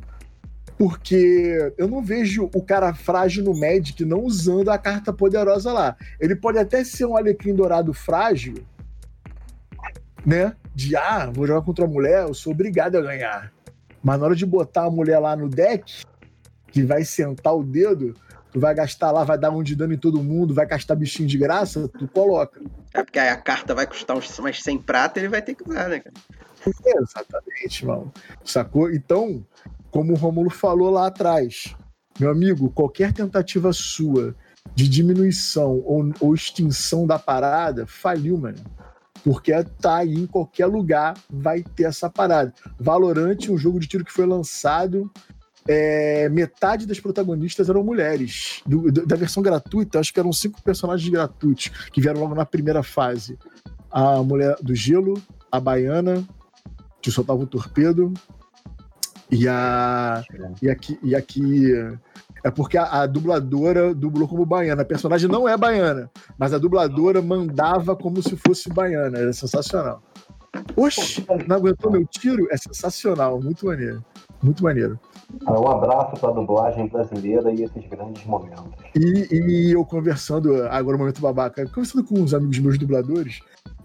porque eu não vejo o cara frágil no Magic não usando a carta poderosa lá. Ele pode até ser um alecrim dourado frágil, né? De, ah, vou jogar contra a mulher, eu sou obrigado a ganhar. Mas na hora de botar a mulher lá no deck, que vai sentar o dedo, tu vai gastar lá, vai dar um de dano em todo mundo, vai gastar bichinho de graça, tu coloca. É porque aí a carta vai custar uns mais 100 prata, ele vai ter que usar, né, cara? Exatamente, mano. Sacou? Então, como o Romulo falou lá atrás, meu amigo, qualquer tentativa sua de diminuição ou, ou extinção da parada faliu, mano. Porque tá aí em qualquer lugar vai ter essa parada. Valorante, um jogo de tiro que foi lançado, é, metade das protagonistas eram mulheres. Do, da versão gratuita, acho que eram cinco personagens gratuitos que vieram logo na primeira fase. A mulher do gelo, a baiana, que soltava o torpedo. E a. E aqui. E aqui é porque a, a, dubladora dublou como baiana. A personagem não é baiana, mas a dubladora mandava como se fosse baiana. Era sensacional. Oxi, não aguentou meu tiro? É sensacional, muito maneiro. Muito maneiro. Um abraço para a dublagem brasileira e esses grandes momentos. E, e eu conversando, agora o momento babaca, conversando com uns amigos meus dubladores,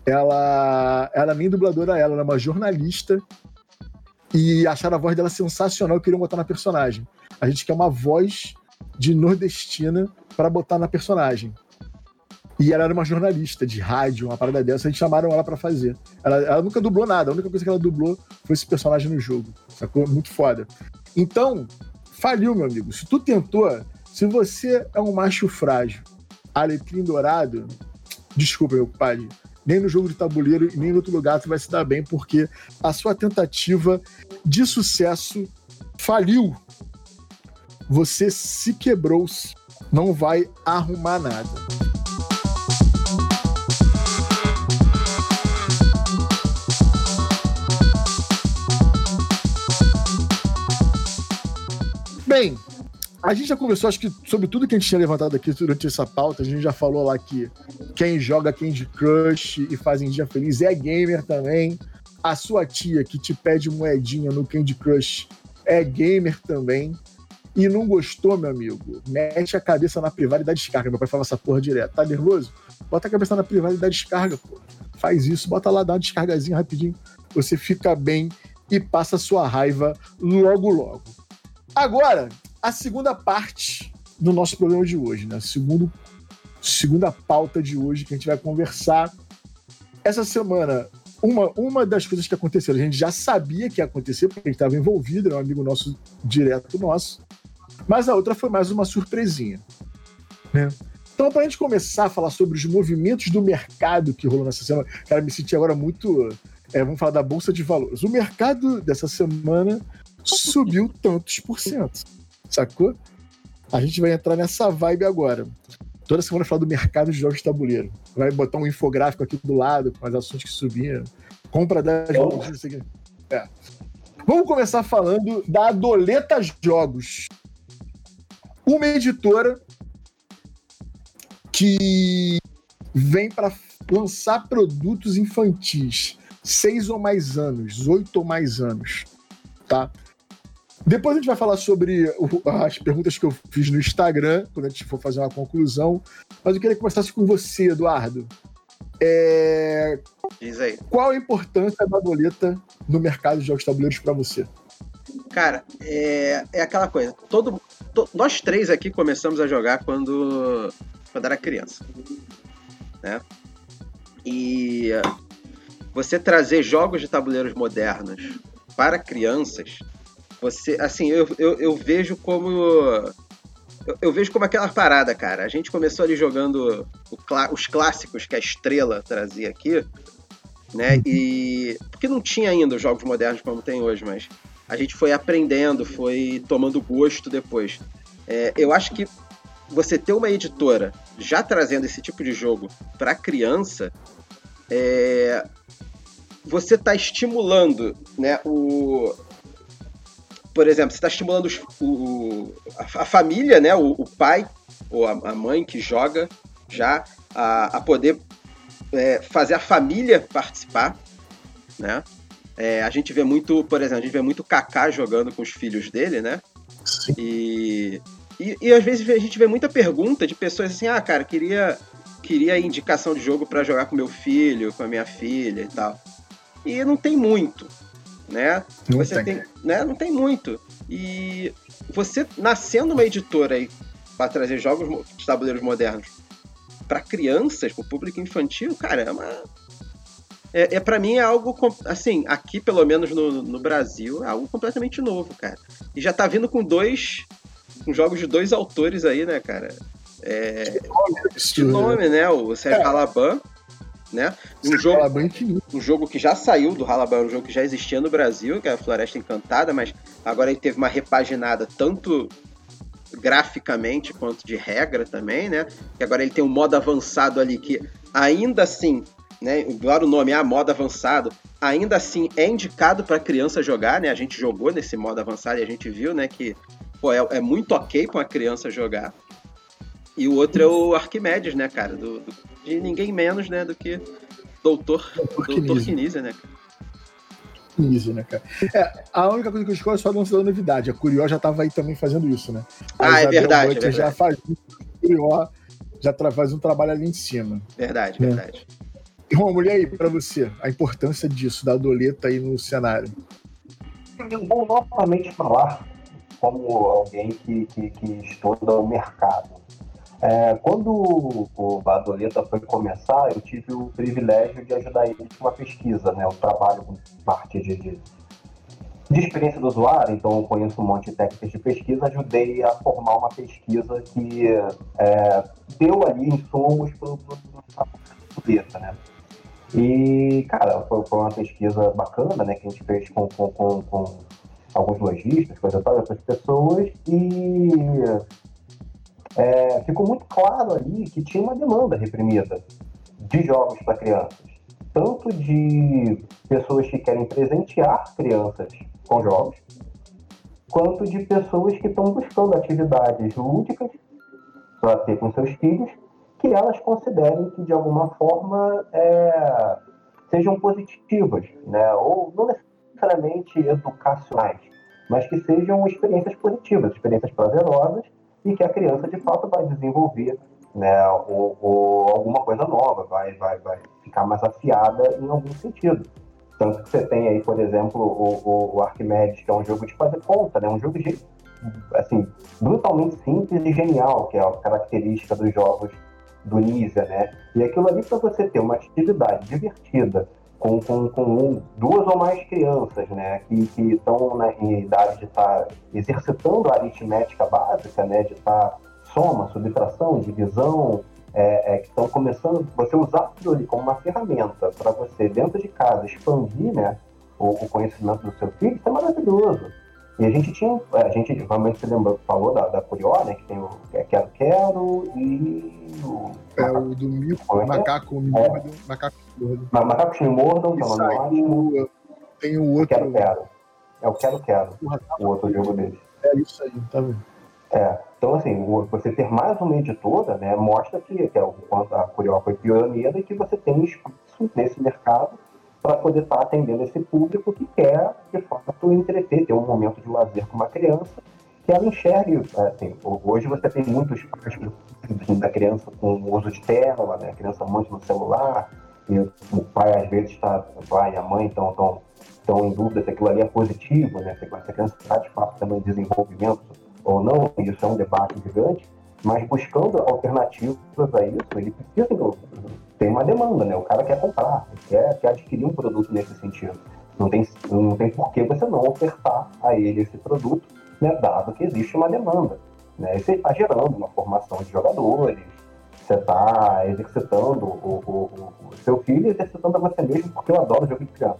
ela, ela nem dubladora ela, é uma jornalista e acharam a voz dela sensacional e queriam botar na personagem. A gente quer uma voz de nordestina para botar na personagem. E ela era uma jornalista de rádio, uma parada dessa, a gente chamaram ela para fazer. Ela, ela, nunca dublou nada, a única coisa que ela dublou foi esse personagem no jogo. Sacou? Muito foda. Então, faliu, meu amigo. Se tu tentou, se você é um macho frágil, alecrim dourado, desculpa, meu pai, nem no jogo de tabuleiro e nem em outro lugar tu vai se dar bem, porque a sua tentativa de sucesso faliu. Você se quebrou, não vai arrumar nada. Bem, a gente já conversou, acho que sobre tudo que a gente tinha levantado aqui durante essa pauta. A gente já falou lá que quem joga Candy Crush e faz em dia feliz é gamer também. A sua tia que te pede moedinha no Candy Crush é gamer também. E não gostou, meu amigo? Mete a cabeça na privada e dá descarga. Meu pai fala essa porra direto. Tá nervoso? Bota a cabeça na privada e dá descarga, pô. Faz isso, bota lá, dá uma descargazinha rapidinho. Você fica bem e passa a sua raiva logo, logo. Agora, a segunda parte do nosso programa de hoje, né? Segundo, segunda pauta de hoje que a gente vai conversar. Essa semana, uma, uma das coisas que aconteceram, a gente já sabia que ia acontecer, porque a gente estava envolvido, era um amigo nosso, direto nosso. Mas a outra foi mais uma surpresinha. Né? Então, para a gente começar a falar sobre os movimentos do mercado que rolou nessa semana, cara, me senti agora muito. É, vamos falar da Bolsa de Valores. O mercado dessa semana subiu tantos por cento sacou? A gente vai entrar nessa vibe agora. Toda semana falar do mercado de jogos de tabuleiro. Vai botar um infográfico aqui do lado com as ações que subiram. Compra 10 isso aqui. É. Vamos começar falando da Adoleta Jogos. Uma editora que vem para lançar produtos infantis. Seis ou mais anos, oito ou mais anos. Tá? Depois a gente vai falar sobre as perguntas que eu fiz no Instagram, quando a gente for fazer uma conclusão. Mas eu queria que começasse com você, Eduardo. É... Diz aí. Qual a importância da doleta no mercado de jogos tabuleiros para você? Cara, é, é aquela coisa. Todo, to, nós três aqui começamos a jogar quando, quando era criança. Né? E você trazer jogos de tabuleiros modernos para crianças você, assim, eu, eu, eu vejo como. Eu, eu, vejo como aquela parada, cara. A gente começou ali jogando o, os clássicos que a estrela trazia aqui, né? E. Porque não tinha ainda os jogos modernos como tem hoje, mas a gente foi aprendendo, foi tomando gosto depois. É, eu acho que você ter uma editora já trazendo esse tipo de jogo para criança, é, você está estimulando né, o, por exemplo, você está estimulando os, o, a, a, família, né, o, o pai ou a, a, mãe que joga já a, a poder é, fazer a família participar, né? É, a gente vê muito, por exemplo, a gente vê muito Kaká jogando com os filhos dele, né? E, e, e, às vezes a gente vê muita pergunta de pessoas assim, ah, cara, queria queria indicação de jogo para jogar com meu filho, com a minha filha e tal. E não tem muito, né? Não você tem. tem, né? Não tem muito. E você nascendo uma editora aí para trazer jogos de tabuleiros modernos para crianças, para o público infantil, cara, é uma é, é para mim é algo assim, aqui pelo menos no, no Brasil, é algo completamente novo, cara. E já tá vindo com dois com jogos de dois autores aí, né, cara? É, de nome, né? O Sérgio é. Alaban né? Um jogo, um jogo que já saiu do Halaban, um jogo que já existia no Brasil, que é a Floresta Encantada, mas agora ele teve uma repaginada tanto graficamente quanto de regra também, né? Que agora ele tem um modo avançado ali que ainda assim, né? Claro o nome é ah, modo avançado, ainda assim é indicado para criança jogar, né? A gente jogou nesse modo avançado e a gente viu, né, que pô, é, é muito ok para uma criança jogar. E o outro é o Arquimedes, né, cara? Do, do, de ninguém menos, né, do que Doutor, Doutor Kinese, né, cara? Né, cara? É, a única coisa que eu escolho é só não ser novidade. A Curió já estava aí também fazendo isso, né? A ah, é verdade, é verdade. já faz Curió já faz um trabalho ali em cima. Verdade, né? verdade. E uma mulher aí, para você, a importância disso, da doleta aí no cenário. Eu vou novamente falar como alguém que, que, que estuda o mercado É, quando o Badoleta foi começar, eu tive o privilégio de ajudar ele com uma pesquisa, né? Eu trabalho com parte de, de, de experiência do usuário, então eu conheço um monte de técnicas de pesquisa, ajudei a formar uma pesquisa que é, deu ali insumos para o Badoleta, né? E, cara, foi, foi, uma pesquisa bacana, né? Que a gente fez com, com, com, com alguns lojistas, coisa tal, outras pessoas, e é, ficou muito claro ali que tinha uma demanda reprimida de jogos para crianças. Tanto de pessoas que querem presentear crianças com jogos, quanto de pessoas que estão buscando atividades lúdicas para ter com seus filhos, que elas considerem que de alguma forma é, sejam positivas, né? ou não necessariamente educacionais, mas que sejam experiências positivas, experiências prazerosas e que a criança de fato vai desenvolver né, ou, ou alguma coisa nova, vai, vai, vai ficar mais afiada em algum sentido. Tanto que você tem aí, por exemplo, o, o, o Arquimedes, que é um jogo de fazer conta, né? um jogo de, assim, brutalmente simples e genial, que é a característica dos jogos do Nisa, né? E aquilo ali para você ter uma atividade divertida, com, com, com duas ou mais crianças, né, que estão né, em idade de estar tá exercitando a aritmética básica, né, de estar tá soma, subtração, divisão, é, é, que estão começando, você usar aquilo ali como uma ferramenta para você, dentro de casa, expandir né, o, o, conhecimento do seu filho, isso é maravilhoso. E a gente tinha, a gente realmente se lembrou, falou da, da Curió, né, que tem o Quero Quero e o... É, o do Mico, é? Macaco Me é. Mordam, Macaco Me Mordam. Macacos Me Mordam, que é o nome ótimo. Tem o outro... Quero Quero. É o Quero Quero, o outro jogo dele. É isso aí, tá vendo? É, então assim, você ter mais uma editora, né, mostra que, que é o quanto a Curió foi pioneira e que você tem espaço nesse mercado para poder estar tá atendendo esse público que quer, de fato, entreter, ter um momento de lazer com uma criança, que ela enxergue, assim, hoje você tem muitos pais da criança com uso de tela, né, a criança muito no celular, e o pai às vezes está, o pai e a mãe estão tão, tão em dúvida se aquilo ali é positivo, né, se essa criança está de fato também desenvolvimento ou não, isso é um debate gigante, mas buscando alternativas a isso, ele precisa tem uma demanda, né? O cara quer comprar, quer, quer adquirir um produto nesse sentido. Não tem, não tem por que você não ofertar a ele esse produto, né, dado que existe uma demanda. Né? você está gerando uma formação de jogadores, você está exercitando o, o, o, seu filho exercitando a você mesmo, porque eu adoro jogo de criança.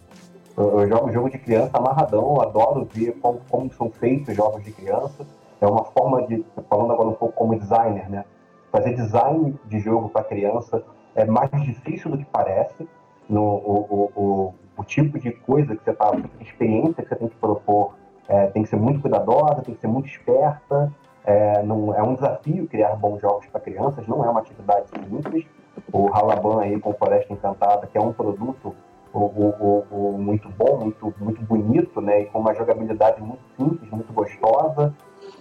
Eu, eu jogo jogo de criança amarradão, adoro ver como, como são feitos jogos de criança. É uma forma de, falando agora um pouco como designer, né? Fazer design de jogo para criança é mais difícil do que parece. No, o, o, o, o tipo de coisa que você está, experiência que você tem que propor, é, tem que ser muito cuidadosa, tem que ser muito esperta. É, não, é um desafio criar bons jogos para crianças, não é uma atividade simples. O Halaban aí com Floresta Encantada, que é um produto o, o, muito bom, muito, muito bonito, né? E com uma jogabilidade muito simples, muito gostosa,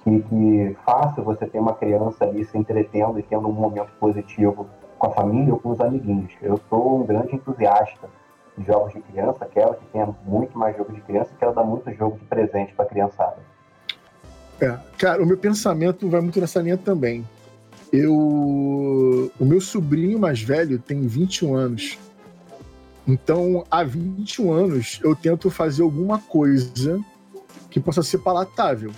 e que fácil você ter uma criança ali se entretendo e tendo um momento positivo com a família ou com os amiguinhos. Eu sou um grande entusiasta de jogos de criança, quero que tenha muito mais jogos de criança e quero dar muito jogo de presente para a criançada. É, cara, o meu pensamento vai muito nessa linha também. Eu. O meu sobrinho mais velho tem 21 anos. Então, há 21 anos, eu tento fazer alguma coisa que possa ser palatável.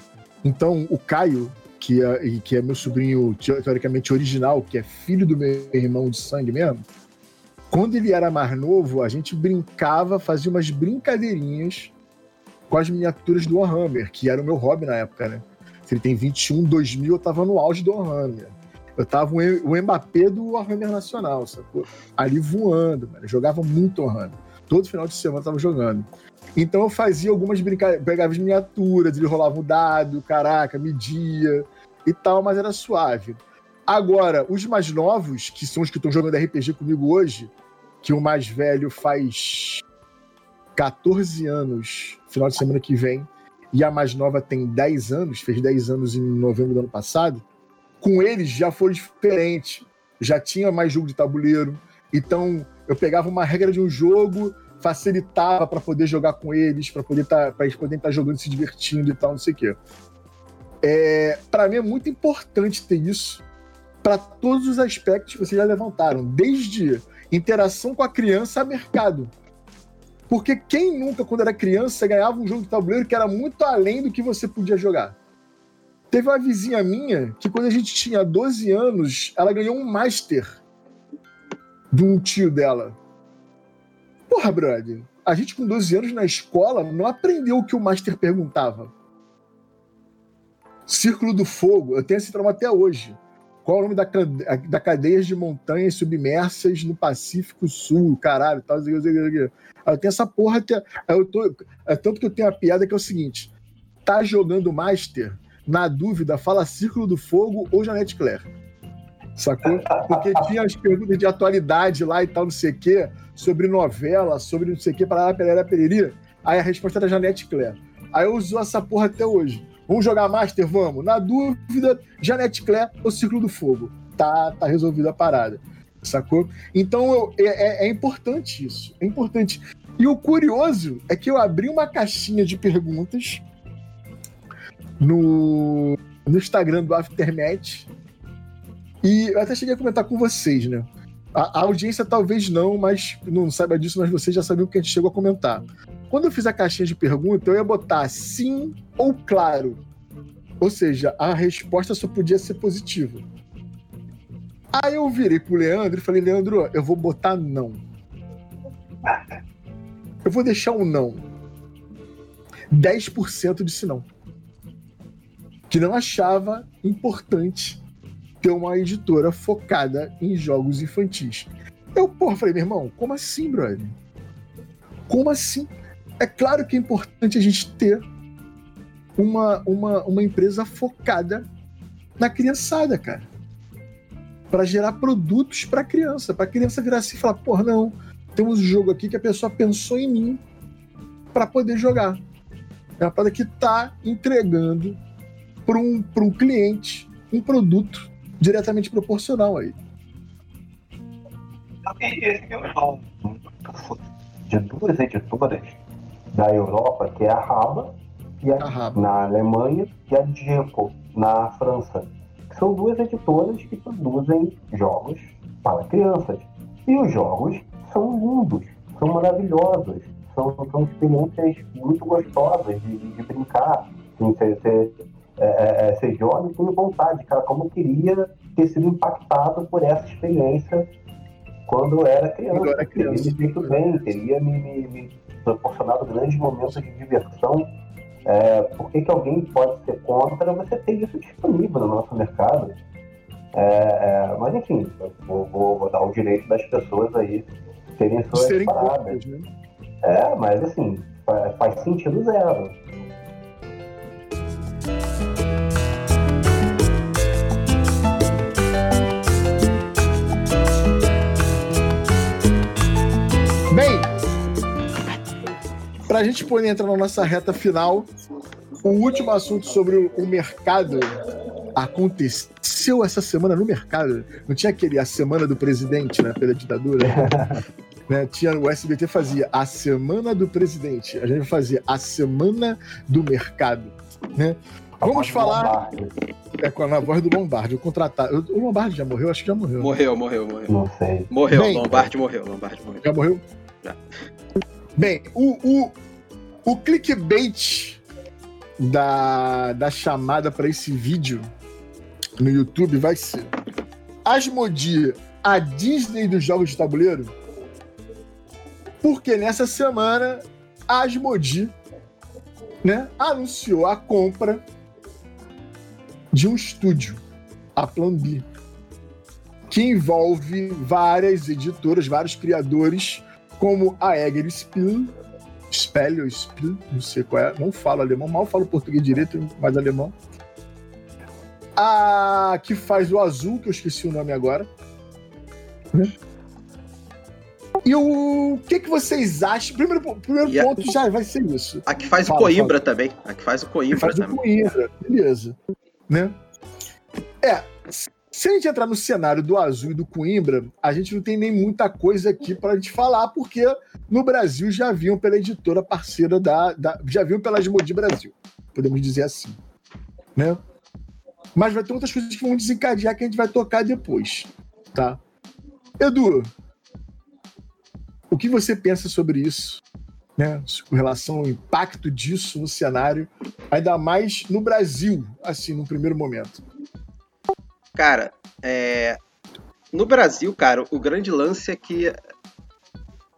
Então, o Caio, que é, que é meu sobrinho teoricamente original, que é filho do meu irmão de sangue mesmo, quando ele era mais novo, a gente brincava, fazia umas brincadeirinhas com as miniaturas do Warhammer, que era o meu hobby na época, né? Se ele tem 21, 2000, eu tava no auge do Warhammer. Eu tava o Mbappé do Warhammer Nacional, sacou? Ali voando, mano. Eu jogava muito Warhammer. Todo final de semana eu tava jogando. Então eu fazia algumas brincadeiras, pegava as miniaturas, ele rolava o dado, caraca, media e tal, mas era suave. Agora, os mais novos, que são os que estão jogando RPG comigo hoje, que o mais velho faz 14 anos, final de semana que vem, e a mais nova tem 10 anos, fez 10 anos em novembro do ano passado, com eles já foi diferente. Já tinha mais jogo de tabuleiro. Então, eu pegava uma regra de um jogo, facilitava para poder jogar com eles, para poder tá, para eles poderem estar tá jogando, se divertindo e tal, não sei o quê. É, para mim é muito importante ter isso, para todos os aspectos que vocês já levantaram, desde interação com a criança a mercado. Porque quem nunca, quando era criança, ganhava um jogo de tabuleiro que era muito além do que você podia jogar? Teve uma vizinha minha que, quando a gente tinha 12 anos, ela ganhou um Master de um tio dela. Porra, brother, a gente com 12 anos na escola não aprendeu o que o Master perguntava. Círculo do Fogo, eu tenho esse trauma até hoje. Qual é o nome da, da cadeia de montanhas submersas no Pacífico Sul, caralho, tal, eu tenho essa porra até. Eu tô, é tanto que eu tenho a piada que é o seguinte: tá jogando Master, na dúvida, fala Círculo do Fogo ou Janete Claire. Sacou? Porque tinha as perguntas de atualidade lá e tal, não sei o quê, sobre novela, sobre não sei o quê, para perera, pereri. Aí a resposta era Janete Claire. Aí eu uso essa porra até hoje. Vamos jogar Master? Vamos. Na dúvida, Janete Claire ou Círculo do Fogo. Tá, tá resolvida a parada. Sacou? Então eu, é, é, é importante isso. É importante. E o curioso é que eu abri uma caixinha de perguntas no, no Instagram do Aftermath. E eu até cheguei a comentar com vocês, né? A, a, audiência talvez não, mas não saiba disso, mas vocês já sabiam que a gente chegou a comentar. Quando eu fiz a caixinha de pergunta, eu ia botar sim ou claro. Ou seja, a resposta só podia ser positiva. Aí eu virei pro Leandro e falei, Leandro, eu vou botar não. Eu vou deixar um não. 10% disse não. Que não achava importante ter uma editora focada em jogos infantis. Eu, porra, falei, meu irmão, como assim, brother? Como assim? É claro que é importante a gente ter uma, uma, uma empresa focada na criançada, cara. Para gerar produtos para criança, para criança virar assim e falar, porra, não, temos um jogo aqui que a pessoa pensou em mim para poder jogar. É uma parada que está entregando para um, um cliente um produto diretamente proporcional aí. De duas editoras da Europa, que é a Raba, e a, a Raba. na Alemanha, e a Diego, na França. São duas editoras que produzem jogos para crianças. E os jogos são lindos, são maravilhosos, são, são experiências muito gostosas de, de brincar. Você, você, é, é, é, você joga e tem vontade, cara, como eu queria ter sido impactado por essa experiência quando era criança. Quando era criança. Teria me feito bem, teria me, me, me proporcionado grandes momentos de diversão. É, por que, que alguém pode ser contra você ter isso disponível no nosso mercado? É, é, mas enfim, vou, vou, vou, dar o direito das pessoas aí terem suas serem paradas. né? É, mas assim, faz, faz sentido zero. Para a gente poder entrar na nossa reta final, o último assunto sobre o mercado aconteceu essa semana no mercado. Não tinha aquele a semana do presidente, né, pela ditadura. né? Tinha o SBT fazia a semana do presidente, a gente fazia a semana do mercado, né? Vamos falar é com a voz do Lombardi, o contratado. O Lombardi já morreu, acho que já morreu. Morreu, morreu, morreu. Não sei. Morreu, Bem, Lombardi morreu, Lombardi morreu. Já morreu? Já. Bem, o, o, o clickbait da, da chamada para esse vídeo no YouTube vai ser Asmodee, a Disney dos jogos de tabuleiro? Porque nessa semana a Asmodee né, anunciou a compra de um estúdio, a Plan B, que envolve várias editoras, vários criadores, como a Egger Spiel, Spell ou Spiel, não sei qual é, não falo alemão, mal falo português direito, mas alemão. A que faz o azul, que eu esqueci o nome agora. E o que, que vocês acham? Primeiro, primeiro ponto a... já vai ser isso. A que faz fala, o Coimbra fala. também. A que faz o Coimbra faz também. O Coimbra, beleza. Né? É, se a gente entrar no cenário do Azul e do Coimbra, a gente não tem nem muita coisa aqui para a gente falar, porque no Brasil já viam pela editora parceira da. da já viam pela Asmodi Brasil, podemos dizer assim. Né? Mas vai ter outras coisas que vão desencadear que a gente vai tocar depois, tá? Edu, o que você pensa sobre isso? Né, com relação ao impacto disso no cenário, ainda mais no Brasil, assim, no primeiro momento. Cara, é... no Brasil, cara, o grande lance é que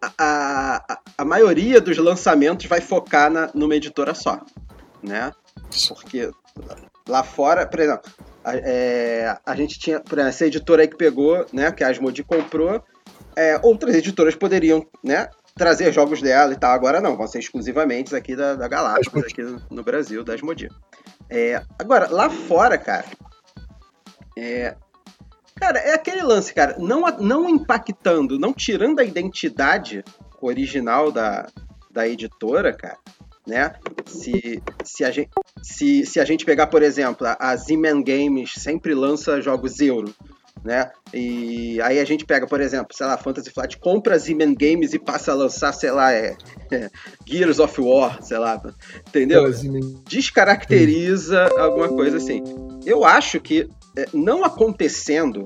a, a, a maioria dos lançamentos vai focar na, numa editora só, né? Porque lá fora, por exemplo, a, é, a gente tinha, por exemplo, essa editora aí que pegou, né, que a Asmodi comprou, é, outras editoras poderiam, né, trazer jogos dela e tal. Agora não, vão ser exclusivamente aqui da, da Galápagos, aqui no Brasil, da Asmodi. É, agora, lá fora, cara, é, cara, é aquele lance, cara, não, não impactando, não tirando a identidade original da, da editora, cara, né? Se, se, a gente, se, se a gente pegar, por exemplo, a Z-Man Games sempre lança jogos euro, né? E aí a gente pega, por exemplo, sei lá, Fantasy Flight compra Z-Man Games e passa a lançar, sei lá, é, é Gears of War, sei lá, entendeu? Descaracteriza alguma coisa assim. Eu acho que não acontecendo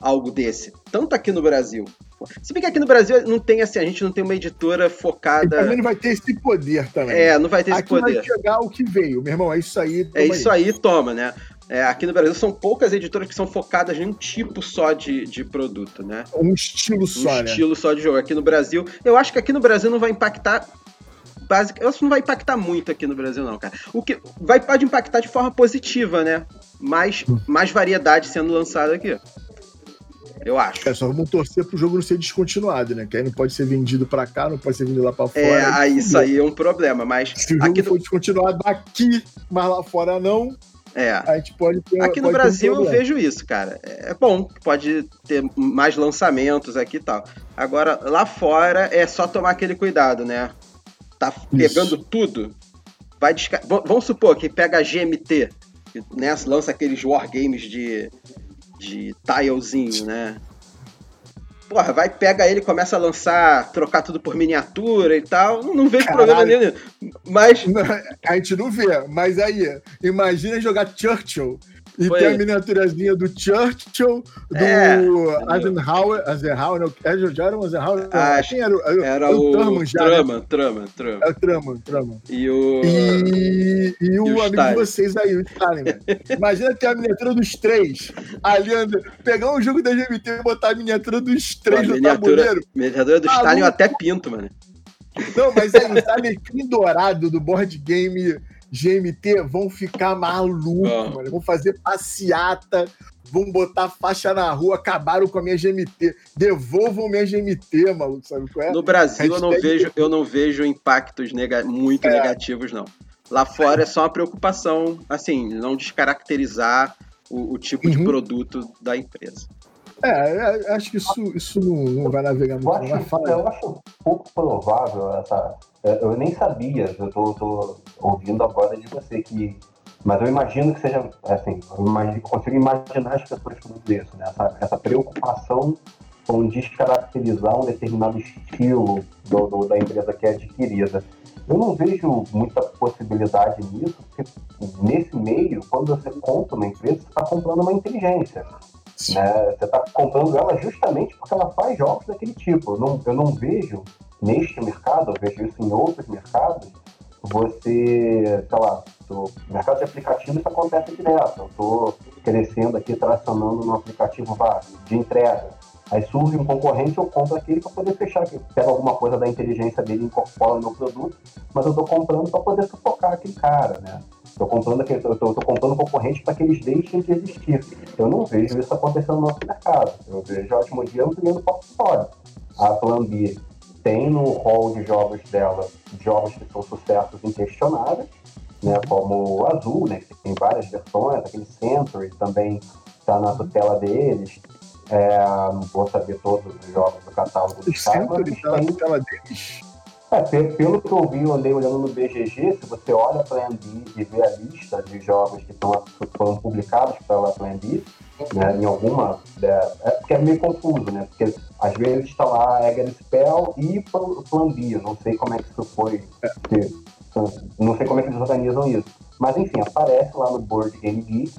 algo desse, tanto aqui no Brasil. Se bem que aqui no Brasil não tem assim, a gente não tem uma editora focada. E também não vai ter esse poder também. É, não vai ter esse aqui poder. Vai chegar o que veio, meu irmão, é isso aí. É isso aí, toma, né? É, aqui no Brasil são poucas editoras que são focadas em um tipo só de, de produto, né? Um estilo só, um né? estilo só de jogo. Aqui no Brasil, eu acho que aqui no Brasil não vai impactar básica. Que não vai impactar muito aqui no Brasil, não, cara. O que vai pode impactar de forma positiva, né? Mais, mais variedade sendo lançada aqui. Eu acho. É, só vamos torcer pro jogo não ser descontinuado, né? Que aí não pode ser vendido para cá, não pode ser vendido lá para fora. É, aí isso aí é um problema, mas. Se o jogo aqui for descontinuado aqui, mas lá fora não, é. A gente pode ter, Aqui no Brasil um eu vejo isso, cara. É bom, pode ter mais lançamentos aqui e tal. Agora, lá fora é só tomar aquele cuidado, né? Tá pegando isso. tudo. Vai desca... Vamos supor que pega a GMT, né? Lança aqueles wargames de, de tilezinho, né? porra, vai, pega ele, começa a lançar, trocar tudo por miniatura e tal. Não, não vejo Caralho. problema nenhum. Mas. A gente não vê, mas aí, imagina jogar Churchill e Foi. tem a miniaturazinha do Churchill, do é, Eisenhower, Eisenhower, não, é, era o Eisenhower? Acho, Quem era, era, era o, o Truman, já, Truman, né? Truman, Truman. É o Truman, Truman. E o... E, e o, e o amigo Stalin. de vocês aí, o Stalin, Imagina ter a miniatura dos três ali, anda, pegar um jogo da GMT e botar a miniatura dos três Pô, no miniatura, tabuleiro. Miniatura do Stalin eu até pinto, mano. Não, mas aí, o Stalin dourado do board game GMT vão ficar malucos, ah. mano. Vão fazer passeata, vão botar faixa na rua, acabaram com a minha GMT. Devolvam minha GMT, maluco, sabe qual é? No Brasil eu não vejo, eu não vejo impactos nega muito é. negativos, não. Lá fora é só uma preocupação, assim, não descaracterizar o, o tipo uhum. de produto da empresa. É, é, acho que isso, isso não, não vai navegar muito. Eu acho, eu acho pouco provável essa. Eu nem sabia, eu tô, tô, ouvindo agora de você que. Mas eu imagino que seja. Assim, eu imagino, consigo imaginar as pessoas falando isso, né? Essa, essa preocupação com descaracterizar um determinado estilo do, do, da empresa que é adquirida. Eu não vejo muita possibilidade nisso, porque nesse meio, quando você compra uma empresa, você está comprando uma inteligência. Né? Você está comprando ela justamente porque ela faz jogos daquele tipo. Eu não, eu não vejo neste mercado, eu vejo isso em outros mercados, você, sei lá, no mercado de aplicativos isso acontece direto. Eu estou crescendo aqui, tracionando no aplicativo de entrega. Aí surge um concorrente, eu compro aquele para poder fechar aqui. Pego alguma coisa da inteligência dele e incorpora no meu produto, mas eu estou comprando para poder sufocar aquele cara, né? Estou comprando, aquele, tô, tô, tô comprando concorrentes para que eles deixem de existir. Eu não vejo isso acontecendo no nosso mercado. Eu vejo a Atmodia ampliando o portfólio. A Plan B tem no hall de jogos dela jogos que são sucessos inquestionáveis, né, como o Azul, né, que tem várias versões, aquele Century também está na tutela deles. É, não vou saber todos os jogos do catálogo do Century está na tutela deles? É, pelo que eu vi, eu andei olhando no BGG, se você olha para a B e vê a lista de jogos que estão, foram publicados pela Plan B, né, em alguma. É, é, porque é meio confuso, né? Porque às vezes está lá Egger Spell e Plan B, não sei como é que isso foi. não sei como é que eles organizam isso. Mas enfim, aparece lá no Board Game Geek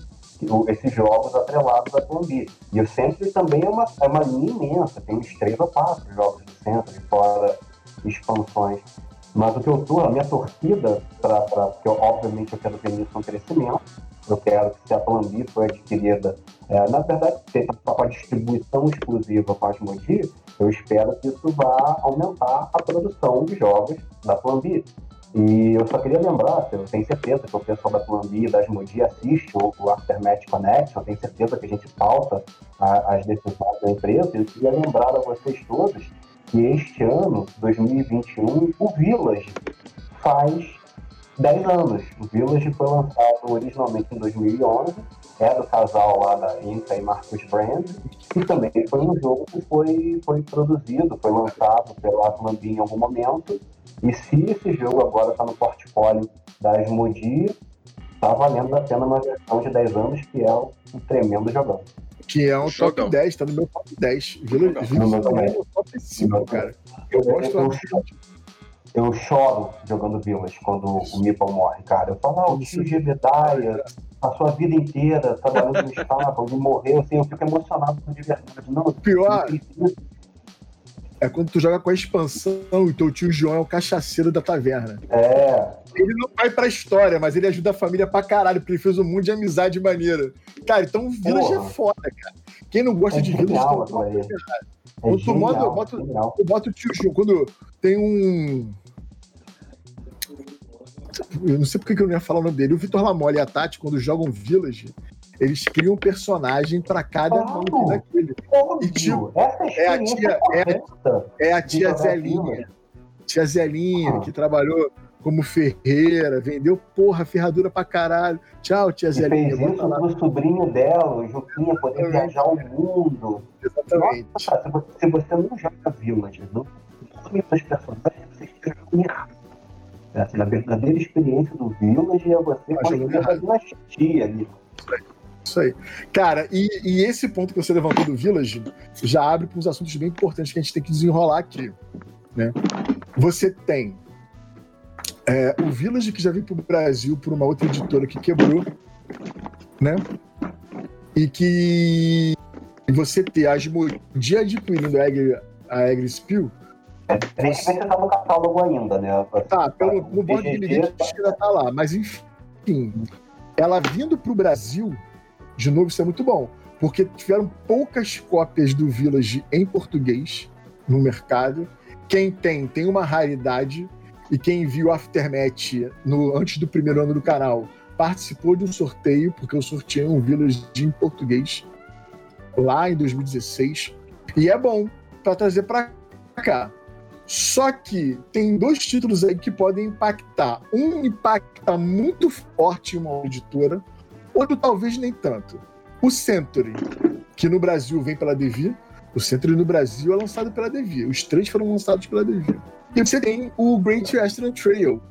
esses jogos atrelados a Plumbi. E o Century também é uma, é uma linha imensa, tem uns três ou quatro jogos do Century, fora expansões. Mas o que eu tô, a minha torcida, pra, pra, porque eu, obviamente eu quero ver isso um crescimento, eu quero que se a Plan foi adquirida, é, na verdade, seja com a distribuição exclusiva com a Asmodee, eu espero que isso vá aumentar a produção de jogos da Plan E eu só queria lembrar, eu tenho certeza que o pessoal da Plan e da Asmodee assiste o, o Aftermath Connect, eu tenho certeza que a gente pauta a, as decisões da empresa, e eu queria lembrar a vocês todos que este ano, 2021, o Village faz 10 anos. O Village foi lançado originalmente em 2011, é do casal lá da Inca e Marcus Brand, e também foi um jogo que foi, foi produzido, foi lançado pela Atlantin em algum momento, e se esse jogo agora está no portfólio da Asmodee, está valendo a pena uma versão de 10 anos, que é um tremendo jogão. Que é um Jogão. top 10, tá no meu top 10. Village, Village também é top 5, cara. Eu, eu gosto eu, eu choro jogando Village quando o Meeple morre, cara. Eu falo, ah, o tio Jebediah passou a vida inteira trabalhando no estábulo e morreu, assim, eu fico emocionado de verdade. Não, Pior é quando tu joga com a expansão e teu tio João é o cachaceiro da taverna. É. Ele não vai pra história, mas ele ajuda a família pra caralho, porque ele fez um mundo de amizade maneira. Cara, então o Village é foda, cara. Quem não gosta é de genial, Village, tem é quando tu bota, eu boto, eu boto o tio João, quando tem um eu não sei porque que eu não ia falar o nome dele. O Vitor Lamole e a Tati, quando jogam Village, eles criam um personagem para cada oh, daquele. E, tipo, é a tia, é, é a tia Zelinha. Tia Zelinha, ah. que trabalhou como ferreira, vendeu porra, ferradura pra caralho. Tchau, tia Zelinha. Fez isso pro sobrinho dela, o Juquinha, poder viajar o mundo. Exatamente. Nossa, se, você, se você não joga Village, não conhece os personagens, você estiver errado. É a verdadeira experiência do Village é você conseguir fazer uma tia ali. Isso aí. Cara, e, e, esse ponto que você levantou do Village já abre para uns assuntos bem importantes que a gente tem que desenrolar aqui. Né? Você tem é, o Village que já veio para o Brasil por uma outra editora que quebrou, né? E que você ter a Asmodee adquirindo a Egg Spill. Você tá no catálogo ainda, né? Tá, pelo, no board de ninguém ainda tá lá, mas enfim, ela vindo para o Brasil de novo, isso é muito bom, porque tiveram poucas cópias do Village em português no mercado. Quem tem, tem uma raridade, e quem viu Aftermath no, antes do primeiro ano do canal participou de um sorteio, porque eu sorteei um Village em português lá em 2016. E é bom para trazer para cá. Só que tem dois títulos aí que podem impactar. Um impacta muito forte em uma editora, outro talvez nem tanto. O Century, que no Brasil vem pela Devir, o Century no Brasil é lançado pela Devir. Os três foram lançados pela Devir. E você tem o Great Western Trail,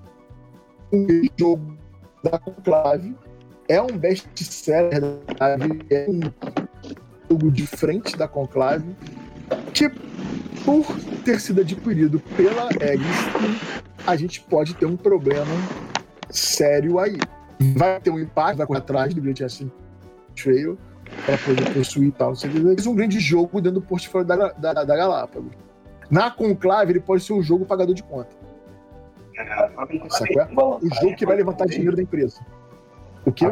um jogo da Conclave. É um best-seller da Conclave, é um jogo de frente da Conclave, que por ter sido adquirido pela Eggs, a gente pode ter um problema sério aí vai ter um impacto, vai correr atrás do Great Western Trail para poder possuir tal. É um grande jogo dentro do portfólio da, da, da Galápagos. Na Conclave, ele pode ser um jogo pagador de conta. É, o jogo que vai levantar dinheiro da empresa. O que?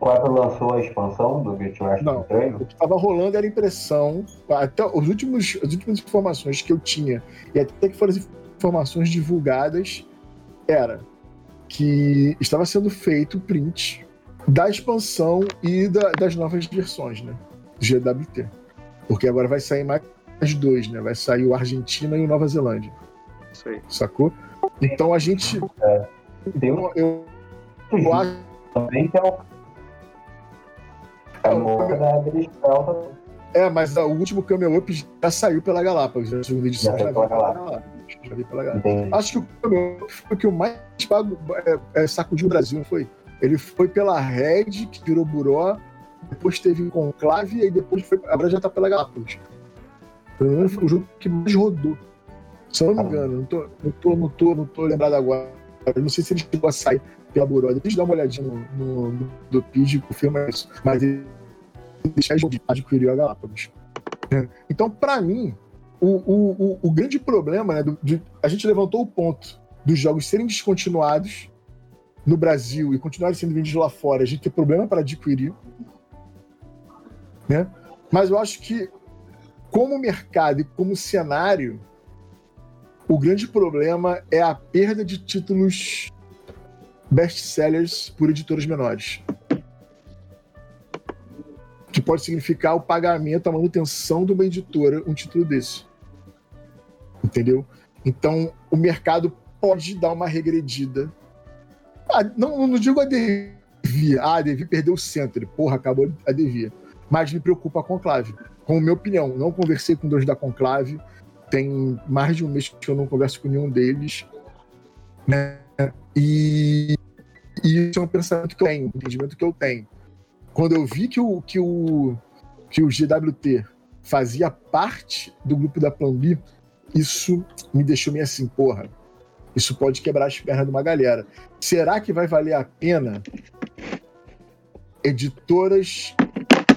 Quando lançou a expansão do Western Não, Trail? O que estava rolando era impressão. Até os últimos, as últimas informações que eu tinha, e até que foram as informações divulgadas, era que estava sendo feito o print da expansão e da, das novas versões, né? GWT. Porque agora vai sair mais dois, né? Vai sair o Argentina e o Nova Zelândia. Isso aí. Sacou? Então a gente. É. Tem um... eu, eu acho. Também que é o. É, é, mas o último Camel Up já saiu pela Galápagos. A segunda edição já, já pela Galápagos. Já pela Galápagos. Acho que o Camel Up foi o que o mais pago, é, é, sacudiu o Brasil, não foi? Ele foi pela Red, que virou Buró, depois teve Conclave, e depois foi. Agora já tá pela Galápagos. Pelo menos foi o jogo que mais rodou. Se eu não me engano, não tô, não tô, não tô, não tô lembrado agora. Eu não sei se ele chegou a sair pela Buró. Eu dar uma olhadinha no, no, do PID, confirma isso. Mas ele adquiriu a Galápagos. Então, para mim, o, o, o, o, grande problema, né, do, de, a gente levantou o ponto dos jogos serem descontinuados no Brasil e continuarem sendo vendidos lá fora, a gente tem problema para adquirir. Né? Mas eu acho que, como mercado e como cenário, o grande problema é a perda de títulos best-sellers por editoras menores. Que pode significar o pagamento, a manutenção de uma editora, um título desse. Entendeu? Então, o mercado pode dar uma regredida. Ah, não, não digo a Devi. Ah, a Devi perdeu o centro. Porra, acabou a Devi. Mas me preocupa a Conclave. Com minha opinião, não conversei com dois da Conclave. Tem mais de um mês que eu não converso com nenhum deles. Né? E, e isso é um pensamento que eu tenho, um entendimento que eu tenho. Quando eu vi que o, que o, que o GWT fazia parte do grupo da Plan B, isso me deixou meio assim, porra, isso pode quebrar as pernas de uma galera. Será que vai valer a pena editoras,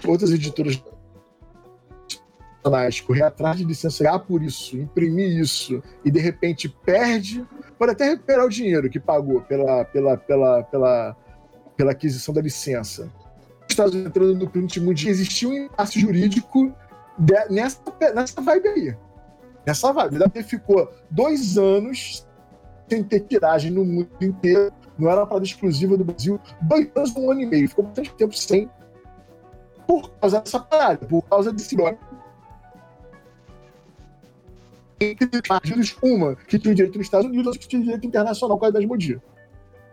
outras editoras correr atrás de licenciar por isso, imprimir isso e de repente perde, pode até recuperar o dinheiro que pagou pela, pela, pela, pela, pela aquisição da licença. Estados entrando no print mundial, existia um impasse jurídico de, nessa, nessa vibe aí. Nessa vibe. Ele ficou dois anos sem ter tiragem no mundo inteiro, não era uma parada exclusiva do Brasil, dois anos, um ano e meio, ficou bastante tempo sem, por causa dessa parada, por causa desse nome. Entre partidos, uma que tinha direito nos Estados Unidos, outra que tinha direito internacional, por causa das Modia.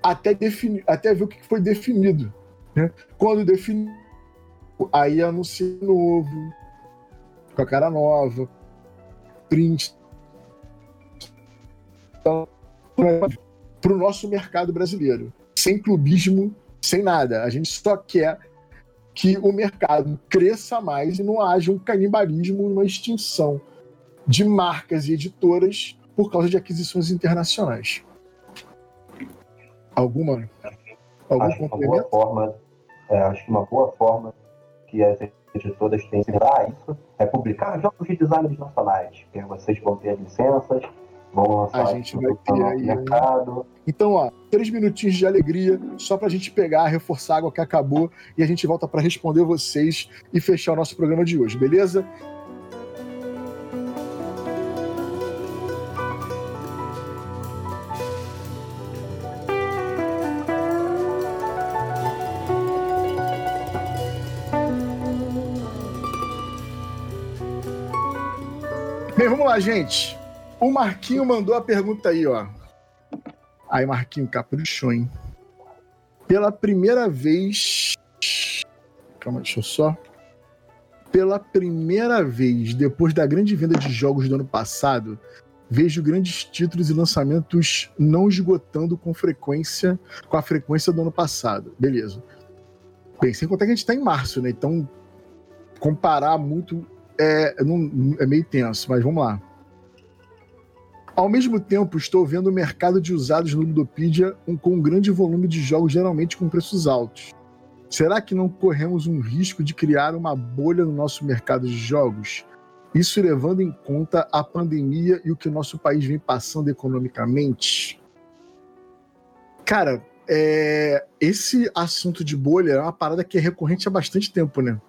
Até, defini, até ver o que foi definido. Né? Quando definiu, aí anuncia novo, com a cara nova, print. Então, para o nosso mercado brasileiro. Sem clubismo, sem nada. A gente só quer que o mercado cresça mais e não haja um canibalismo, uma extinção de marcas e editoras por causa de aquisições internacionais. Alguma? Algum acho uma boa forma, é, acho que uma boa forma que as editoras têm de dar isso é publicar jogos de designers nacionais, que vocês vão ter licenças, Vamos lançar a gente vai ter aí. Mercado. Então, ó, três minutinhos de alegria, só pra gente pegar, reforçar a água que acabou e a gente volta para responder vocês e fechar o nosso programa de hoje, beleza? Lá, gente. O Marquinho mandou a pergunta aí, ó. Aí, Marquinho, caprichou, hein? Pela primeira vez. Calma, deixa eu só. Pela primeira vez, depois da grande venda de jogos do ano passado, vejo grandes títulos e lançamentos não esgotando com frequência, com a frequência do ano passado. Beleza. Bem, sem contar que a gente tá em março, né? Então, comparar muito é, é meio tenso, mas vamos lá. Ao mesmo tempo, estou vendo o mercado de usados no Ludopedia um, com um grande volume de jogos, geralmente com preços altos. Será que não corremos um risco de criar uma bolha no nosso mercado de jogos? Isso levando em conta a pandemia e o que o nosso país vem passando economicamente? Cara, é... esse assunto de bolha é uma parada que é recorrente há bastante tempo, né?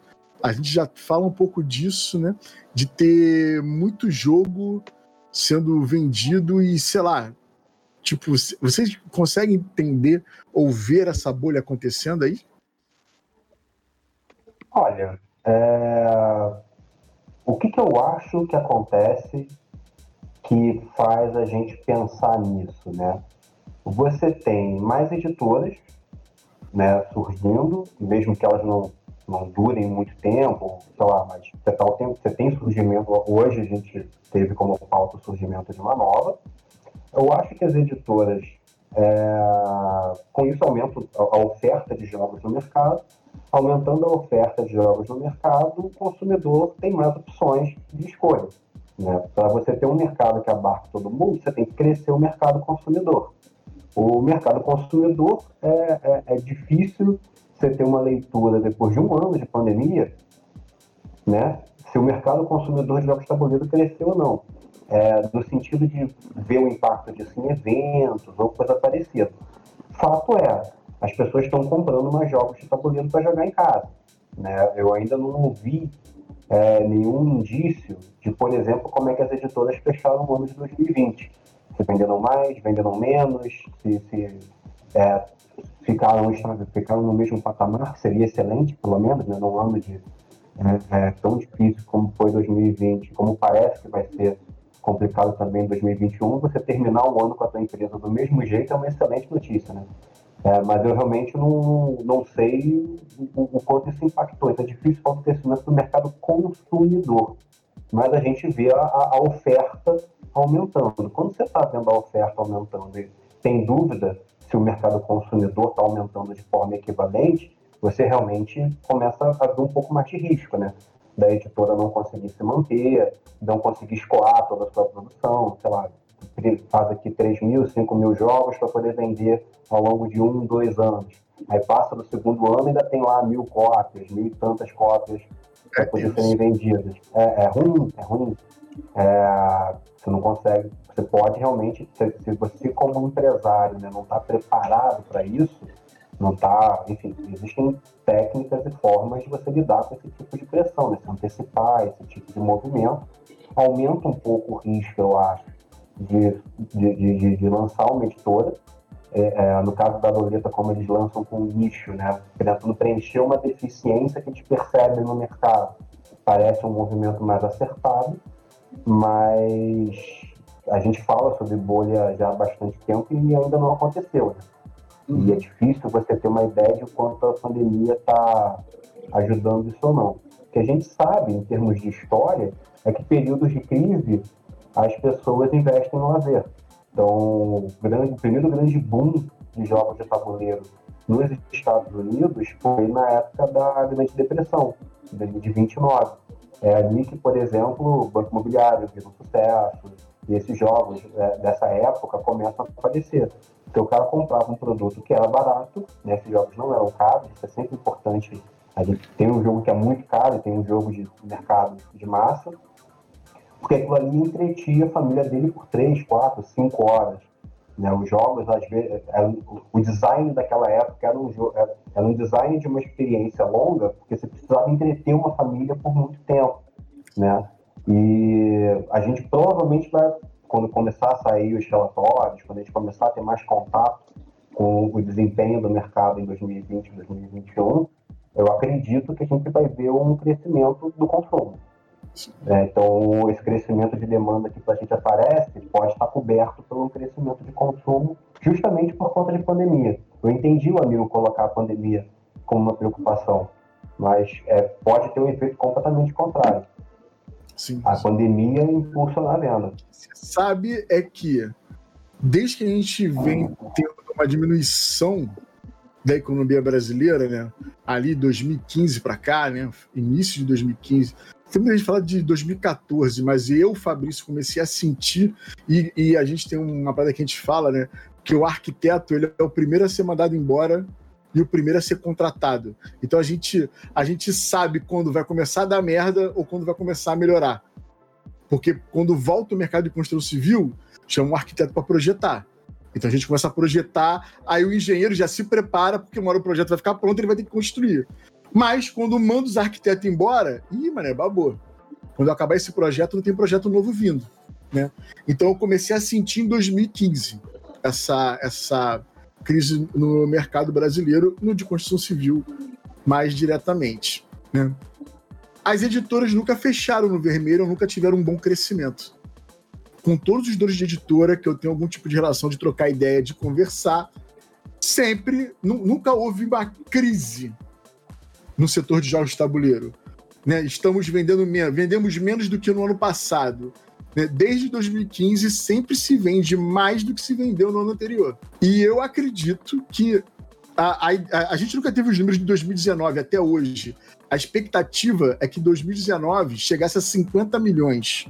A gente já fala um pouco disso, né? De ter muito jogo sendo vendido e, sei lá, tipo, vocês conseguem entender ou ver essa bolha acontecendo aí? Olha, é... o que, que eu acho que acontece que faz a gente pensar nisso, né? Você tem mais editoras né, surgindo, mesmo que elas não não durem muito tempo, sei lá, mas você, tá tempo, você tem surgimento, hoje a gente teve como pauta o surgimento de uma nova. Eu acho que as editoras, é, com isso aumenta a oferta de jogos no mercado, aumentando a oferta de jogos no mercado, o consumidor tem mais opções de escolha. Né? Para você ter um mercado que abarque todo mundo, você tem que crescer o mercado consumidor. O mercado consumidor é, é, é difícil você ter uma leitura depois de um ano de pandemia, né? Se o mercado consumidor de jogos tabuleiro cresceu ou não. É, no sentido de ver o impacto disso em eventos ou coisa parecida. Fato é, as pessoas estão comprando mais jogos de tabuleiro para jogar em casa. Né? Eu ainda não ouvi é, nenhum indício de, por exemplo, como é que as editoras fecharam o ano de 2020. Se venderam mais, venderam menos, se, se é, ficaram, ficaram no mesmo patamar, seria excelente, pelo menos, né, num ano de, é, é, tão difícil como foi 2020, como parece que vai ser complicado também em 2021, você terminar o ano com a tua empresa do mesmo jeito é uma excelente notícia, né? É, mas eu realmente não, não sei o, o, quanto isso impactou. Então é difícil falar do crescimento do mercado consumidor. Mas a gente vê a, a oferta aumentando. Quando você está vendo a oferta aumentando e tem dúvida se o mercado consumidor está aumentando de forma equivalente, você realmente começa a ver um pouco mais de risco, né? Da editora não conseguir se manter, não conseguir escoar toda a sua produção, sei lá, faz aqui 3 mil, 5 mil jogos para poder vender ao longo de um, dois anos. Aí passa do segundo ano e ainda tem lá mil cópias, mil e tantas cópias para poder serem vendidas. É, é, ruim, é ruim. É, você não consegue, você pode realmente, se, você como empresário né, não está preparado para isso, não está, enfim, existem técnicas e formas de você lidar com esse tipo de pressão, né, se antecipar esse tipo de movimento, aumenta um pouco o risco, eu acho, de, de, de, de lançar uma editora. É, é, no caso da Loleta, como eles lançam com nicho, né? Tentando preencher uma deficiência que a gente percebe no mercado. Parece um movimento mais acertado, mas a gente fala sobre bolha já há bastante tempo e ainda não aconteceu. Né? Uhum. E é difícil você ter uma ideia de quanto a pandemia está ajudando isso ou não. O que a gente sabe, em termos de história, é que períodos de crise as pessoas investem no lazer. Então, o, grande, o primeiro grande boom de jogos de tabuleiro nos Estados Unidos foi na época da Grande Depressão, de 29. É ali que, por exemplo, o Banco Imobiliário vira um sucesso, e esses jogos é, dessa época começam a aparecer. Então, o cara comprava um produto que era barato, né? esses jogos não eram caros, isso é sempre importante. A gente tem um jogo que é muito caro, tem um jogo de mercado de massa, porque aquilo ali entretia a família dele por três, quatro, cinco horas. Né? Os jogos, às vezes, o design daquela época era um, era um design de uma experiência longa, porque você precisava entreter uma família por muito tempo. Né? E a gente provavelmente vai, quando começar a sair os relatórios, quando a gente começar a ter mais contato com o desempenho do mercado em 2020, 2021, eu acredito que a gente vai ver um crescimento do consumo. É, então, esse crescimento de demanda que para a gente aparece pode estar coberto pelo crescimento de consumo, justamente por conta de pandemia. Eu entendi o amigo colocar a pandemia como uma preocupação, mas é, pode ter um efeito completamente contrário. Sim, a pandemia impulsiona a venda. Sabe é que desde que a gente vem tendo uma diminuição da economia brasileira, né? Ali 2015 para cá, né? Início de 2015, sempre a gente fala de 2014, mas eu, Fabrício, comecei a sentir, e, e, a gente tem uma parada que a gente fala, né? Que o arquiteto ele é o primeiro a ser mandado embora e o primeiro a ser contratado. Então a gente, a gente sabe quando vai começar a dar merda ou quando vai começar a melhorar. Porque quando volta o mercado de construção civil, chama um arquiteto para projetar. Então a gente começa a projetar, aí o engenheiro já se prepara, porque uma hora o projeto vai ficar pronto, ele vai ter que construir. Mas quando manda os arquitetos embora, ih, mano, é babô. Quando acabar esse projeto, não tem projeto novo vindo. Né? Então eu comecei a sentir em 2015 essa, essa crise no mercado brasileiro, no de construção civil, mais diretamente. Né? As editoras nunca fecharam no vermelho, nunca tiveram um bom crescimento. Com todos os donos de editora que eu tenho algum tipo de relação de trocar ideia, de conversar, sempre, nunca houve uma crise no setor de jogos de tabuleiro. Né? Estamos vendendo menos, vendemos menos do que no ano passado. Né? Desde 2015 sempre se vende mais do que se vendeu no ano anterior. E eu acredito que a, a, a gente nunca teve os números de 2019 até hoje. A expectativa é que 2019 chegasse a 50 milhões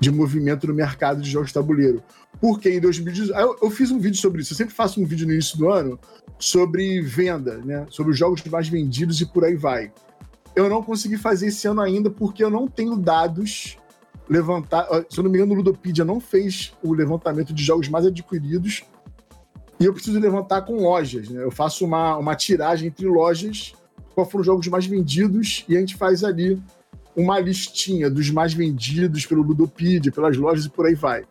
de movimento no mercado de jogos de tabuleiro. Porque em 2018. Eu, eu fiz um vídeo sobre isso. Eu sempre faço um vídeo no início do ano sobre venda, né? Sobre os jogos mais vendidos e por aí vai. Eu não consegui fazer esse ano ainda porque eu não tenho dados levantar. Se eu não me engano, o Ludopedia não fez o levantamento de jogos mais adquiridos. E eu preciso levantar com lojas. Né? Eu faço uma, uma tiragem entre lojas, qual foram os jogos mais vendidos, e a gente faz ali uma listinha dos mais vendidos pelo Ludopedia, pelas lojas e por aí vai.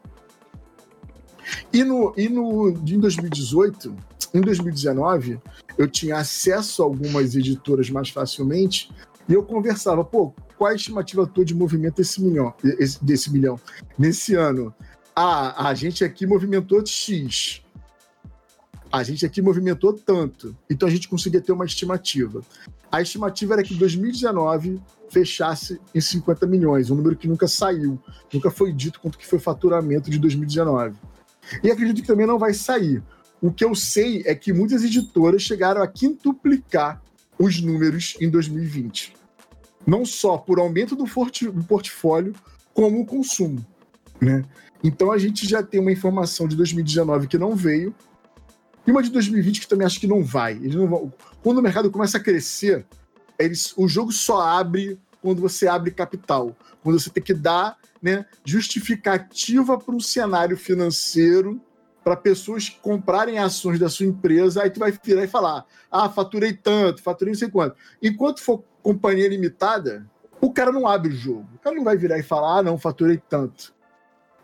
E, no, e no, em 2018, em 2019, eu tinha acesso a algumas editoras mais facilmente e eu conversava, pô, qual é a estimativa tua de movimento desse milhão, esse, desse milhão nesse ano? Ah, a gente aqui movimentou X. A gente aqui movimentou tanto. Então a gente conseguia ter uma estimativa. A estimativa era que 2019 fechasse em 50 milhões, um número que nunca saiu, nunca foi dito quanto que foi o faturamento de 2019. E acredito que também não vai sair. O que eu sei é que muitas editoras chegaram a quintuplicar os números em 2020. Não só por aumento do, do portfólio, como o consumo. Né? Então a gente já tem uma informação de 2019 que não veio, e uma de 2020 que também acho que não vai. Não vão... Quando o mercado começa a crescer, eles, o jogo só abre quando você abre capital, quando você tem que dar né, justificativa para um cenário financeiro para pessoas comprarem ações da sua empresa, aí tu vai virar e falar: ah, faturei tanto, faturei não sei quanto. Enquanto for companhia limitada, o cara não abre o jogo. O cara não vai virar e falar: ah, não, faturei tanto.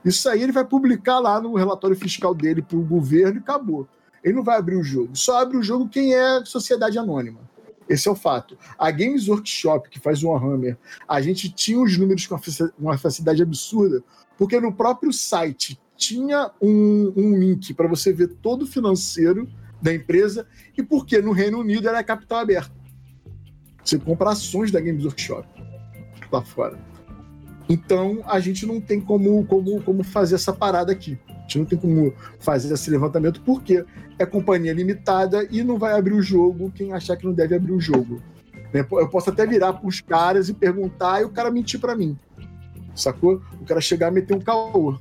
Isso aí ele vai publicar lá no relatório fiscal dele para o governo e acabou. Ele não vai abrir o jogo. Só abre o jogo quem é sociedade anônima. Esse é o fato. A Games Workshop, que faz o Warhammer, a gente tinha os números com uma facilidade absurda, porque no próprio site tinha um, um link para você ver todo o financeiro da empresa e porque no Reino Unido era capital aberto. Você compra ações da Games Workshop lá fora. Então a gente não tem como, como, como fazer essa parada aqui. A gente não tem como fazer esse levantamento porque é companhia limitada e não vai abrir o jogo quem achar que não deve abrir o jogo. Né? Eu posso até virar para os caras e perguntar e o cara mentir para mim. Sacou? O cara chegar e meter um caô.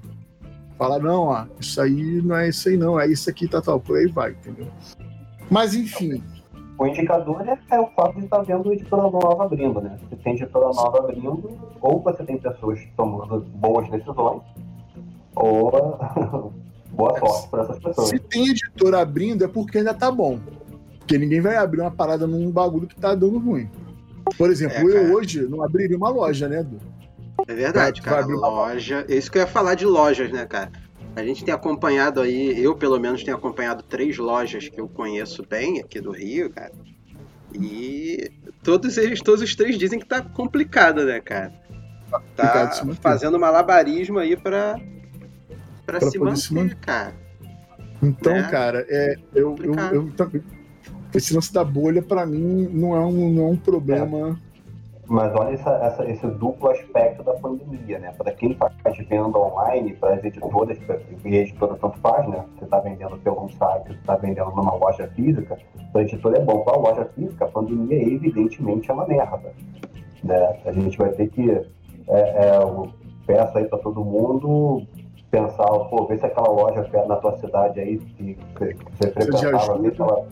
Falar, não, ó, isso aí não é isso aí, não, é isso aqui, tá, tal, por aí vai, entendeu? Mas enfim. O indicador é, é o fato de estar vendo editora nova abrindo, né? Se tem editora nova abrindo, ou você tem pessoas tomando boas decisões, ou Boa sorte para essas pessoas. Se tem editora abrindo, é porque ainda tá bom. Porque ninguém vai abrir uma parada num bagulho que tá dando ruim. Por exemplo, é, eu hoje não abriria uma loja, né, Edu? É verdade, cara. Loja. É isso que eu ia falar de lojas, né, cara? A gente tem acompanhado aí, eu pelo menos tenho acompanhado três lojas que eu conheço bem aqui do Rio, cara. E todos eles, todos os três dizem que tá complicado, né, cara? Tá fazendo malabarismo aí pra pra, pra se, manter, se manter, cara. Então, né? cara, é, eu, eu, eu, eu, esse lance da bolha, para mim, não é um, não é um problema. É. Mas olha essa, essa, esse duplo aspecto da pandemia, né? Para quem faz venda online, para as editoras, e a editora tanto faz, né? Você está vendendo pelo site, você está vendendo numa loja física, para a editora é bom. Para a loja física, a pandemia, evidentemente, é uma merda. Né? A gente vai ter que. É, é, eu peço aí para todo mundo pensar, pô, vê se aquela loja na tua cidade aí que você frequentava, vê se, ela,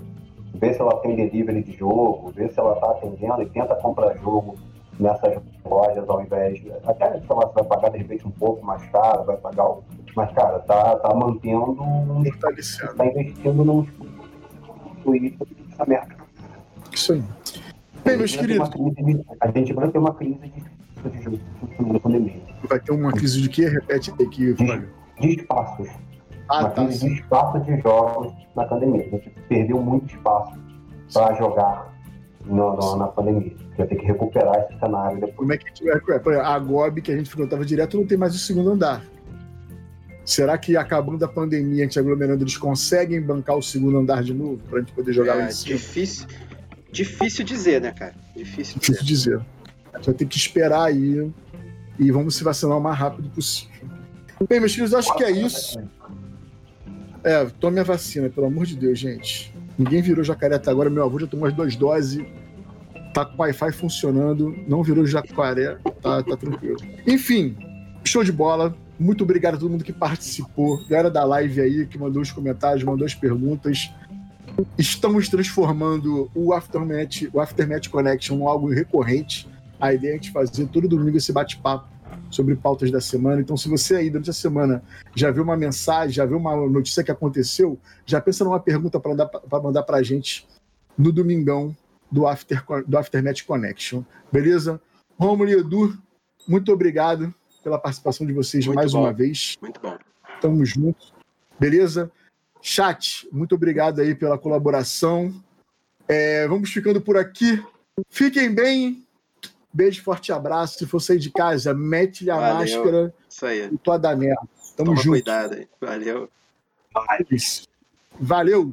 vê se ela tem delivery de jogo, vê se ela está atendendo e tenta comprar jogo nessas lojas ao invés de. Até se ela vai pagar de repente um pouco mais caro, vai pagar o. Mas, cara, tá, tá mantendo um. Tá investindo num essa merda. Isso aí. Bem, meus queridos. A gente vai ter uma crise de, de pandemia. Vai ter uma crise de quê? Repete aqui, Flávio. De, de espaços. Ah, uma tá, crise de espaço de jogos na pandemia. A gente perdeu muito espaço para jogar no, no, na pandemia. Vai ter que recuperar esse cenário depois. Como é que é, a GOB que a gente frequentava direto não tem mais o segundo andar. Será que acabando a pandemia, a gente aglomerando, eles conseguem bancar o segundo andar de novo para a gente poder jogar é, lá em cima? Difícil, difícil dizer, né, cara? Difícil, difícil dizer. dizer. A gente vai ter que esperar aí e vamos se vacinar o mais rápido possível. Bem, meus filhos, acho que é isso. É, tome a vacina, pelo amor de Deus, gente. Ninguém virou jacaré até agora. Meu avô já tomou as duas doses. Tá com o Wi-Fi funcionando. Não virou jacaré. Tá, tá tranquilo. Enfim, show de bola. Muito obrigado a todo mundo que participou. Galera da live aí, que mandou os comentários, mandou as perguntas. Estamos transformando o Aftermath, o Aftermath Connection em algo recorrente. A ideia é a gente fazer todo domingo esse bate-papo sobre pautas da semana. Então, se você aí durante a semana já viu uma mensagem, já viu uma notícia que aconteceu, já pensa numa pergunta para mandar para a gente no domingão do, After, do Aftermath Connection. Beleza? Romulo e Edu, muito obrigado pela participação de vocês muito mais bom. uma vez. Muito bom. Tamo juntos. Beleza? Chat, muito obrigado aí pela colaboração. É, vamos ficando por aqui. Fiquem bem. Beijo, forte abraço. Se for sair de casa, mete-lhe a Valeu. máscara Isso aí. e tua da merda. Tamo Toma junto. cuidado aí. Valeu. Valeu.